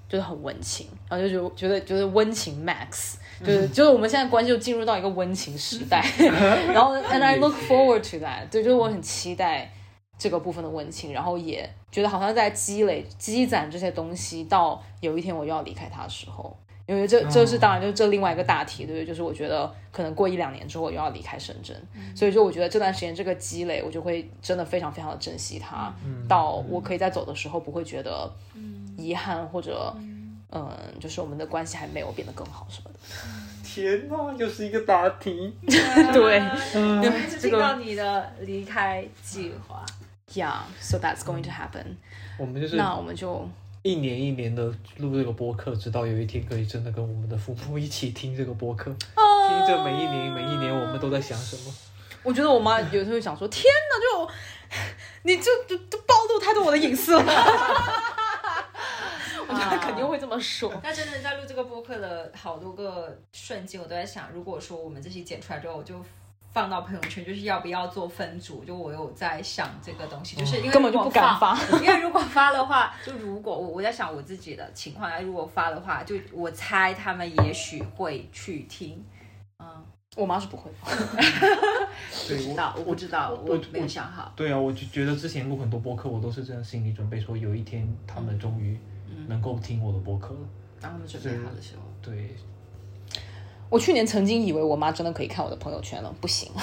就是很温情，然后就觉得觉得觉得温情 max，就是就是我们现在关系就进入到一个温情时代，然后 and I look forward to that，对，就是我很期待这个部分的温情，然后也觉得好像在积累积攒这些东西，到有一天我又要离开他的时候。因为这这是当然，就是这另外一个大题，对不对？就是我觉得可能过一两年之后我又要离开深圳，所以就我觉得这段时间这个积累，我就会真的非常非常的珍惜它，到我可以在走的时候不会觉得遗憾或者嗯，就是我们的关系还没有变得更好什么的。天哪，又是一个大题。对我一直这个听到你的离开计划，，Yeah，so that's going to happen。我们就是那我们就一年一年的录这个播客，直到有一天可以真的跟我们的父母一起听这个播客，听着每一年每一年我们都在想什么。我觉得我妈有时候想说：“天哪，就 你就就就暴露太多我的隐私了。”我觉得肯定会这么说。那真的在录这个播客的好多个瞬间，我都在想，如果说我们这期剪出来之后，我就放到朋友圈，就是要不要做分组？就我有在想这个东西，就是因为根本就不敢发 因为如果发的话，就如果我我在想我自己的情况下，如果发的话，就我猜他们也许会去听。嗯，我妈是不会的。对 不知道，我不知道，我我没有想好。对啊，我就觉得之前录很多播客，我都是这样心理准备，说有一天他们终于能够听我的播客了。当他们准备好的时候，对，我去年曾经以为我妈真的可以看我的朋友圈了，不行。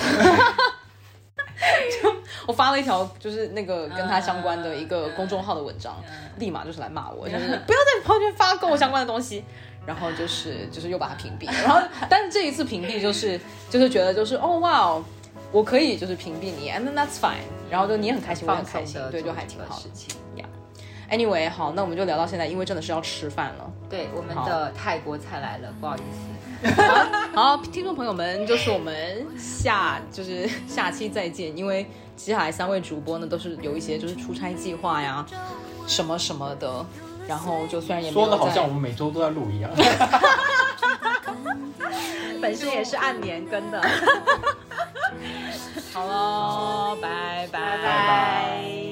就我发了一条就是那个跟她相关的一个公众号的文章，立马就是来骂我，就是不要在朋友圈发跟我相关的东西。然后就是就是又把它屏蔽，然后但是这一次屏蔽就是就是觉得就是哦哇哦，我可以就是屏蔽你，and that's fine。然后就你也很开心，我也很开心，对，就还挺好事情。呀，Anyway，好，那我们就聊到现在，因为真的是要吃饭了。对，我们的泰国菜来了，不好意思。好，听众朋友们，就是我们下就是下期再见，因为接下来三位主播呢都是有一些就是出差计划呀，什么什么的。然后就虽然也说的好像我们每周都在录一样，本身也是按年更的。好喽，拜拜拜拜。